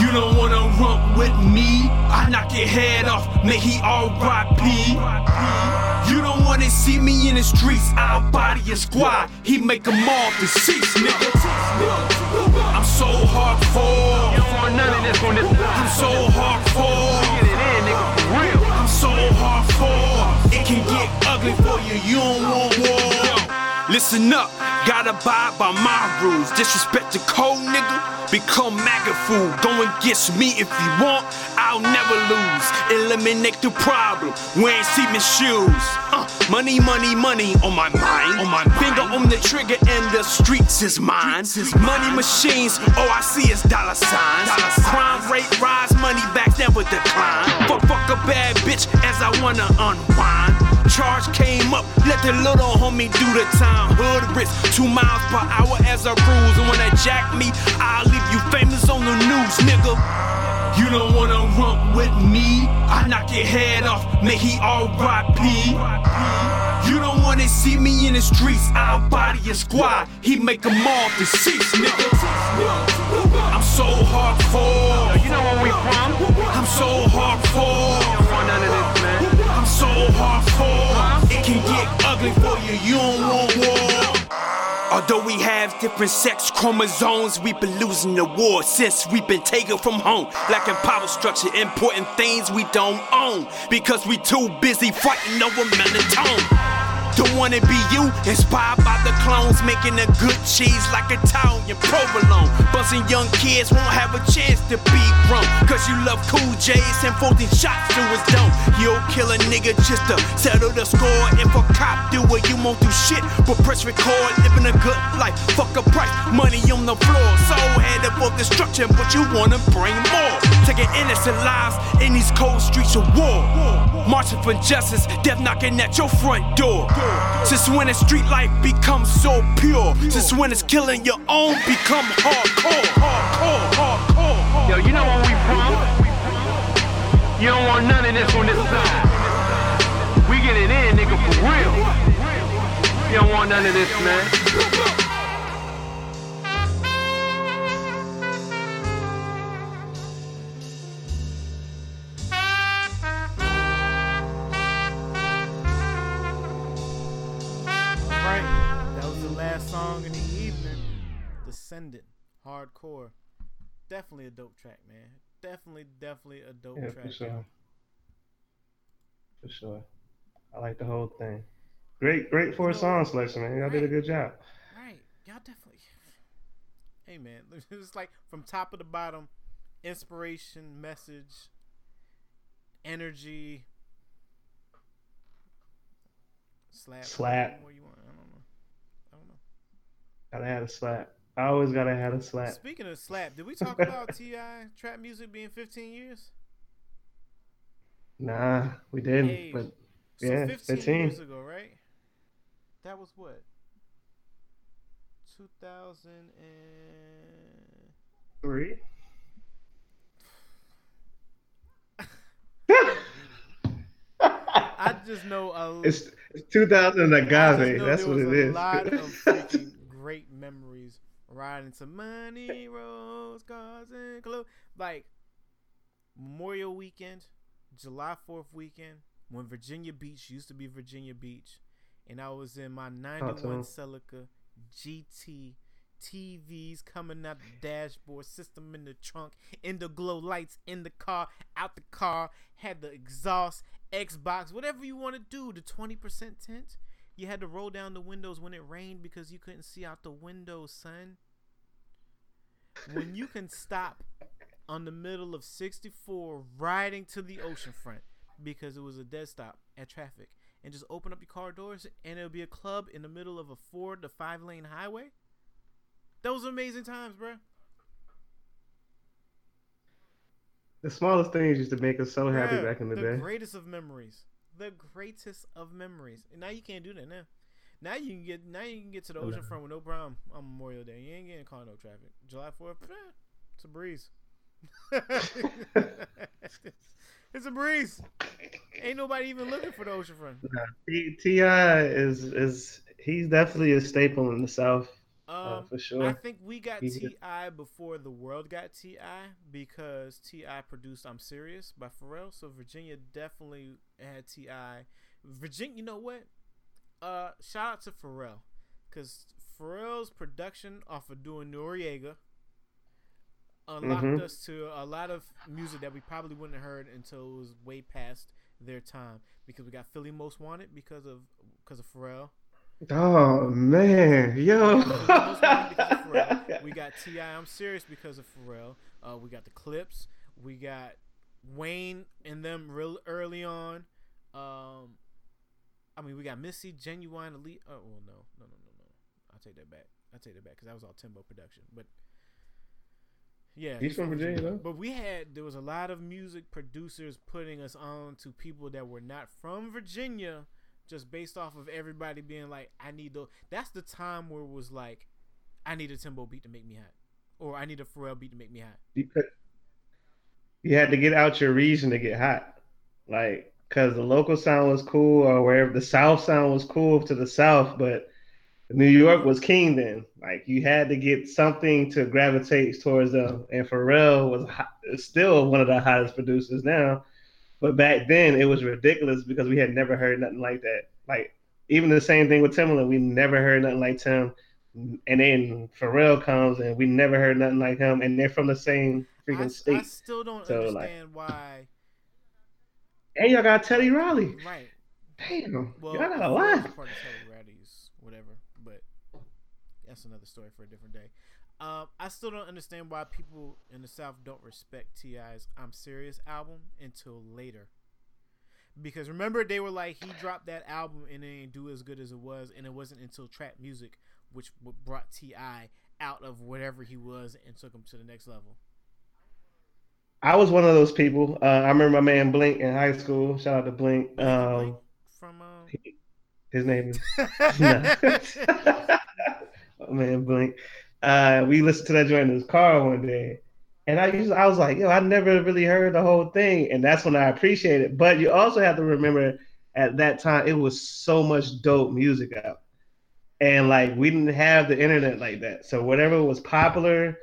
You don't wanna run with me. I knock your head off, may he R.I.P. You don't wanna see me in the streets. I'll body your squad. He make them all deceased, nigga. I'm so hardcore. You don't want none of this on this I'm so hardcore. Get it in, nigga, for real. I'm so hardcore. It can get ugly for you. You don't want war. Listen up, gotta abide by my rules. Disrespect the code, nigga. Become MAGA fool. Go against me if you want. I'll never lose. Eliminate the problem. Wearing Seaman shoes. Uh, money, money, money on my mind. On my finger on the trigger, and the streets is mine. Money machines. All I see is dollar signs. Crime rate rise, money back never decline. Fuck, fuck a bad bitch as I wanna unwind. Charge came up, let the little homie do the time. Hood risk, two miles per hour as a cruise. And when they jack me, I'll leave you famous on the news, nigga. You don't wanna run with me. I knock your head off, may he R.I.P. You don't wanna see me in the streets. I'll body your squad. He make them all deceased, nigga. I'm so hardcore. You know where we from? I'm so hardcore. Hardcore. It can get ugly for you. You don't want war. Although we have different sex chromosomes, we've been losing the war since we've been taken from home. Lacking power structure, important things we don't own. Because we too busy fighting over melatonin. Don't wanna be you, inspired by the clones, making a good cheese like Italian provolone. Buzzing young kids won't have a chance to be grown. Cause you love cool J's and 14 shots to his dome. You'll kill a nigga just to settle the score. If a cop do it, you won't do shit. But press record, living a good life. Fuck a price, money on the floor. So headed for destruction, but you wanna bring more. Taking innocent lives in these cold streets of war. Marching for justice, death knocking at your front door. Since when a street life becomes so pure? Since when it's killing your own become hardcore. Yo, you know where we from? You don't want none of this on this side. We get it in, nigga, for real. You don't want none of this, man. Last song in the evening. Descendant. Hardcore. Definitely a dope track, man. Definitely, definitely a dope Yeah, track. for sure. For sure. I like the whole thing. Great, great for a song selection, man. Y'all did a good job. Right. Y'all definitely. Hey, man. It's like from top of the bottom inspiration, message, energy. Slap. Slap. What you want? I don't know. I don't know. Gotta have a slap. I always gotta have a slap. Speaking of slap, did we talk about T.I. trap music being 15 years? Nah, we didn't. Hey, but So yeah, 15 15. years ago, right? That was what? 2000 and I just know a It's, it's 2000 I just agave. That's what it is. lot of freaking great memories riding some money, rose, cars, and clothes. Like Memorial Weekend, July Fourth weekend, when Virginia Beach used to be Virginia Beach, and I was in my '91 Cartoon. Celica GT. TVs coming out the dashboard, system in the trunk, in the glow lights in the car, out the car, had the exhaust, Xbox, whatever you want to do, the 20% tint. You had to roll down the windows when it rained because you couldn't see out the windows, son. When you can stop on the middle of 64 riding to the ocean front because it was a dead stop at traffic and just open up your car doors and it'll be a club in the middle of a four to five lane highway. Those amazing times, bruh. The smallest things used to make us so happy Bruh, back in the, the day. greatest of memories. The greatest of memories. And now you can't do that now. Now you can get now you can get to the ocean front with no problem on Memorial Day. You ain't getting caught in no traffic. July Fourth, eh, it's a breeze. it's a breeze. Ain't nobody even looking for the ocean front. Nah, T.I. is is he's definitely a staple in the South uh, Um, for sure. I think we got T.I. before the world got T.I. because T.I. produced "I'm Serious" by Pharrell. So Virginia definitely had Ti. Virginia, you know what? Uh, shout out to Pharrell because Pharrell's production off of doing Noreaga unlocked Mhm. us to a lot of music that we probably wouldn't have heard until it was way past their time because we got Philly Most Wanted because of because of Pharrell. Oh man, yo. Most Wanted because of Pharrell. We got Ti. I'm serious because of Pharrell. Uh, we got the Clipse. We got Wayne and them real early on. Um, I mean, we got Missy, Ginuwine, Elite. Oh well, no, no, no, no, no. I'll take that back. I'll take that back because that was all Timbo production. But yeah, He's from Virginia, though. But we had there was a lot of music producers putting us on to people that were not from Virginia, just based off of everybody being like, I need those. That's the time where it was like, I need a Timbo beat to make me hot, or I need a Pharrell beat to make me hot. could you had to get out your region to get hot like because the local sound was cool or wherever the south sound was cool to the south but New York was king then. Like you had to get something to gravitate towards them. And Pharrell was hot, still one of the hottest producers now. But back then it was ridiculous because we had never heard nothing like that. Like even the same thing with Timbaland, we never heard nothing like Tim. And then Pharrell comes and we never heard nothing like him. And they're from the same freaking I, state. I still don't So, understand why. and y'all got Teddy Riley. Right. Damn, Well, y'all got a lot. part of Teddy Riley's whatever, but that's another story for a different day. Um, I still don't understand why people in the South don't respect T.I.'s "I'm Serious" album until later. Because remember, they were like he dropped that album and it didn't do as good as it was, and it wasn't until trap music which brought T.I. out of whatever he was and took him to the next level. I was one of those people. Uh, I remember my man Blink in high school. Shout out to Blink. Um, From um, his name is oh, man Blink. Uh, we listened to that joint in his car one day, and I used I was like, yo, I never really heard the whole thing, and that's when I appreciated it. But you also have to remember at that time it was so much dope music out, and like we didn't have the internet like that, so whatever was popular.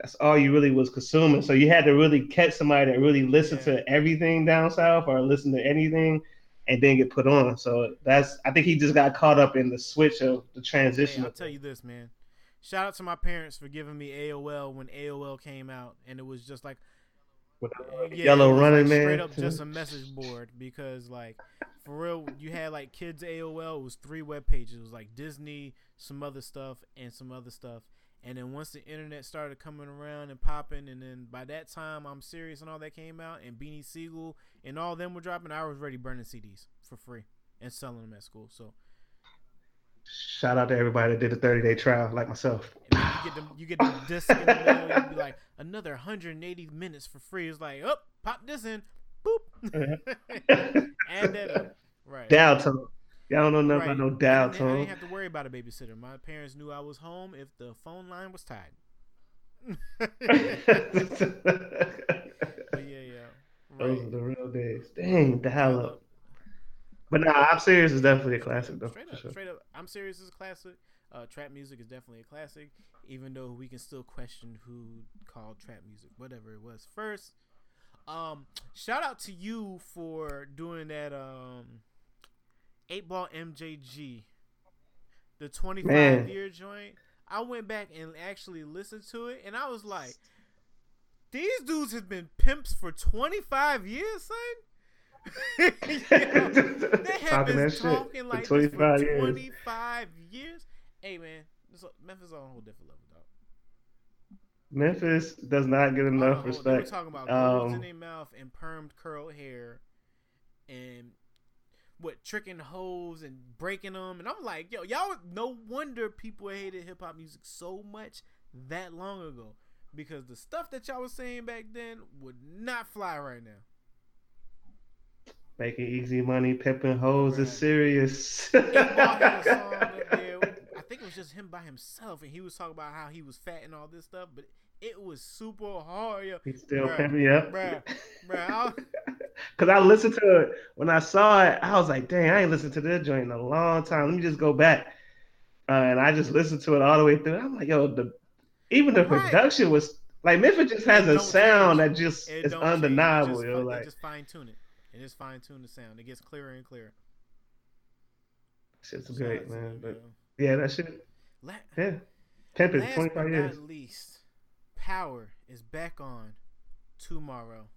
That's all you really was consuming. So you had to really catch somebody that really listened Yeah. to everything down south or listen to anything and then get put on. So that's I think he just got caught up in the switch of the Hey, transition. I'll tell you this, man. Shout out to my parents for giving me AOL when AOL came out, and it was just like yeah, yellow running like, man. straight up just a message board because like for real, you had like kids AOL. It was three web pages. It was like Disney, some other stuff, and some other stuff. And then once the internet started coming around and popping, and then by that time, I'm serious and all that came out, and Beanie Sigel and all them were dropping. I was already burning CDs for free and selling them at school. So Shout out to everybody that did a 30 day trial like myself. You get them, you get the disc in the mail. You be like another 180 minutes for free. It's like, oh, pop this in, boop, uh-huh. add that up. Right. Down tone. Y'all don't know nothing Right. about no dial then I didn't have to worry about a babysitter. My parents knew I was home if the phone line was tied. But yeah, yeah. Those Right. are the real days. Dang, dial up. But nah, I'm serious is definitely a classic though. Straight up, sure. straight up. I'm serious. Is a classic. Uh, trap music is definitely a classic, even though we can still question who called trap music, whatever it was first. Um, shout out to you for doing that. Um, eight ball MJG, the 25 Man. year joint. I went back and actually listened to it, and I was like, these dudes have been pimps for 25 years, son. They have Talking been talking for like this 25 for years. 25 years. Hey man, Memphis is on a whole different level, dog. Memphis does not get enough whole- They were respect. talking about goals in Um, their mouth and permed curled hair, and what tricking hoes and breaking them. And I'm like, yo, y'all. No wonder people hated hip hop music so much that long ago, because the stuff that y'all was saying back then would not fly right now. Making easy money, pimping hoes Right. is serious. Ball had a song up there. I think it was just him by himself, and he was talking about how he was fat and all this stuff, but it was super hard. Yo. He still Bruh, me up. bruh, bruh, I- Cause I listened to it when I saw it, I was like, "Dang, I ain't listened to this joint in a long time. Let me just go back." Uh, and I just listened to it all the way through. I'm like, "Yo, the even the Right. production was like Memphis just has It a sound change. that just It is don't change. It undeniable. just, Yo, like just fine tune it. It just fine tune the sound. It gets clearer and clearer. shit's great, man. But yeah, that shit, La- yeah, pimping 25 but years. not least, Power is back on tomorrow.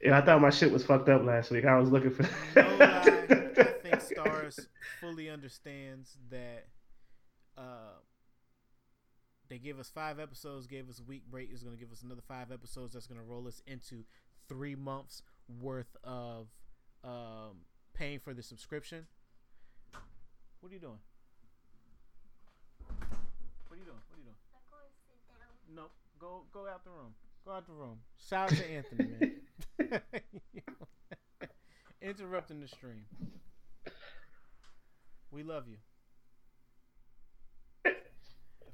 Yeah, I thought my shit was fucked up last week. I was looking for. No lie, I think Starz fully understands that. Uh, they gave us five episodes, gave us a week break. Is going to give us another five episodes. That's going to roll us into three months worth of um, paying for the subscription. What are you doing? What are you doing? What are you doing? No, go go out the room. Go out the room. Shout out to Anthony, man. Interrupting the stream. We love you.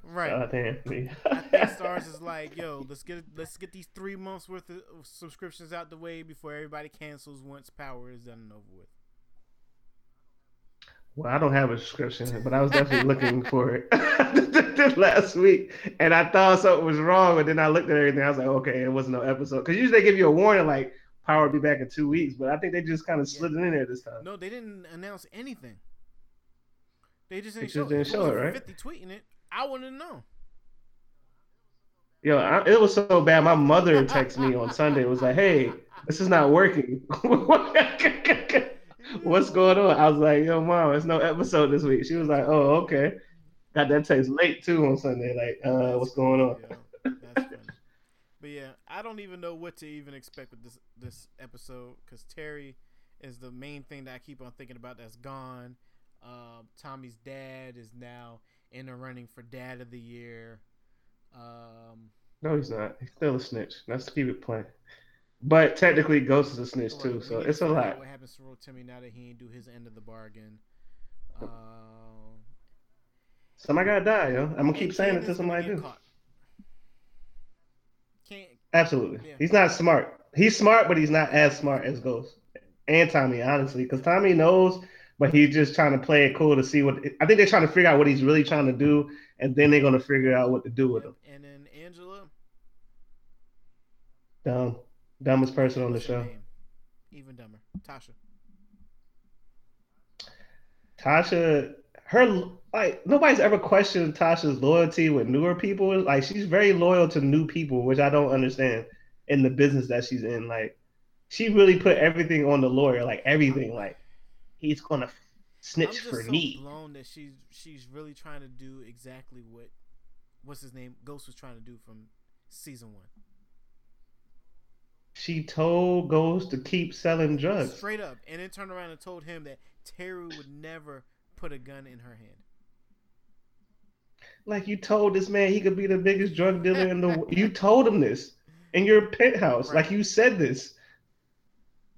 Right. God damn me. I think Starz is like, yo, let's get let's get these three months worth of subscriptions out the way before everybody cancels once Power is done and over with. Well, I don't have a subscription, but I was definitely looking for it last week, and I thought something was wrong. But then I looked at everything. I was like, okay, it wasn't no episode. Because usually they give you a warning, like Power will be back in two weeks. But I think they just kind of slid it in there this time. No, they didn't announce anything. They just didn't just show, didn't it. show it, right? Fifty tweeting it. I wouldn't know. Yo, I, it was so bad. My mother texted me on Sunday. Was like, hey, this is not working. What's going on? I was like, yo, mom, it's no episode this week. She was like, oh, okay. Got that text late too on Sunday. Like, uh, what's going on? Yeah, that's funny. But yeah, I don't even know what to even expect with this this episode because Terry is the main thing that I keep on thinking about. That's gone. Um, Tommy's dad is now in the running for dad of the year. Um, No, he's not. He's still a snitch. Let's keep it plain. But technically, Ghost is a snitch right, too, so it's a lot. What happens to Timmy now that he ain't do his end of the bargain? Um, Somebody gotta die, yo. I'm gonna keep saying it till somebody do. Absolutely. Yeah. He's not smart. He's smart, but he's not as smart as Ghost and Tommy, honestly, because Tommy knows, but he's just trying to play it cool to see what. I think they're trying to figure out what he's really trying to do, and then they're gonna figure out what to do with him. And then Angela, Dumb, dumbest person on the show. name? Even dumber, Tasha. Tasha, her like nobody's ever questioned Tasha's loyalty with newer people. Like she's very loyal to new people, which I don't understand in the business that she's in. Like she really put everything on the lawyer, like everything. Like he's gonna snitch for so me. blown that she's she's really trying to do exactly what what's his name Ghost was trying to do from season one. She told Ghost to keep selling drugs. Straight up, and then turned around and told him that Terry would never put a gun in her hand. Like you told this man he could be the biggest drug dealer in the. world. You told him this in your penthouse. Right. Like you said this.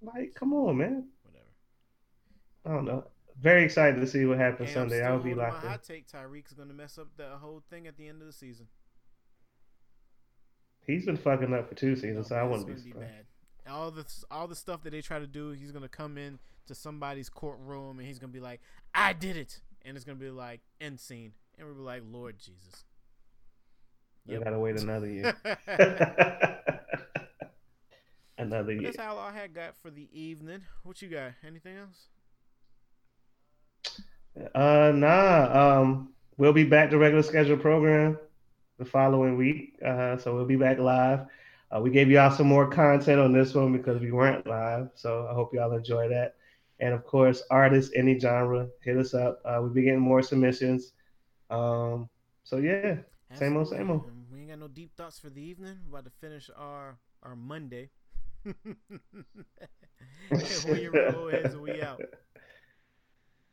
Like, come on, man. Whatever. I don't know. Very excited to see what happens And Sunday. I'll be locked my in. hot take. Tariq's gonna mess up the whole thing at the end of the season. He's been fucking up for two No, seasons, so I wouldn't be surprised. bad. All the all the stuff that they try to do, he's gonna come in to somebody's courtroom and he's gonna be like, "I did it," and it's gonna be like end scene, and we'll be like, "Lord Jesus." We Yep. gotta wait another year. another year. That's all I had got for the evening. What you got? Anything else? Uh, nah. Um, we'll be back to regular schedule program the following week. Uh, so we'll be back live. Uh, we gave y'all some more content on this one because we weren't live. So I hope y'all enjoy that. And of course, artists, any genre, hit us up. Uh, we'll be getting more submissions. Um, so yeah, Same old, same old. We ain't got no deep thoughts for the evening. We're about to finish our our Monday. we roll heads and we out.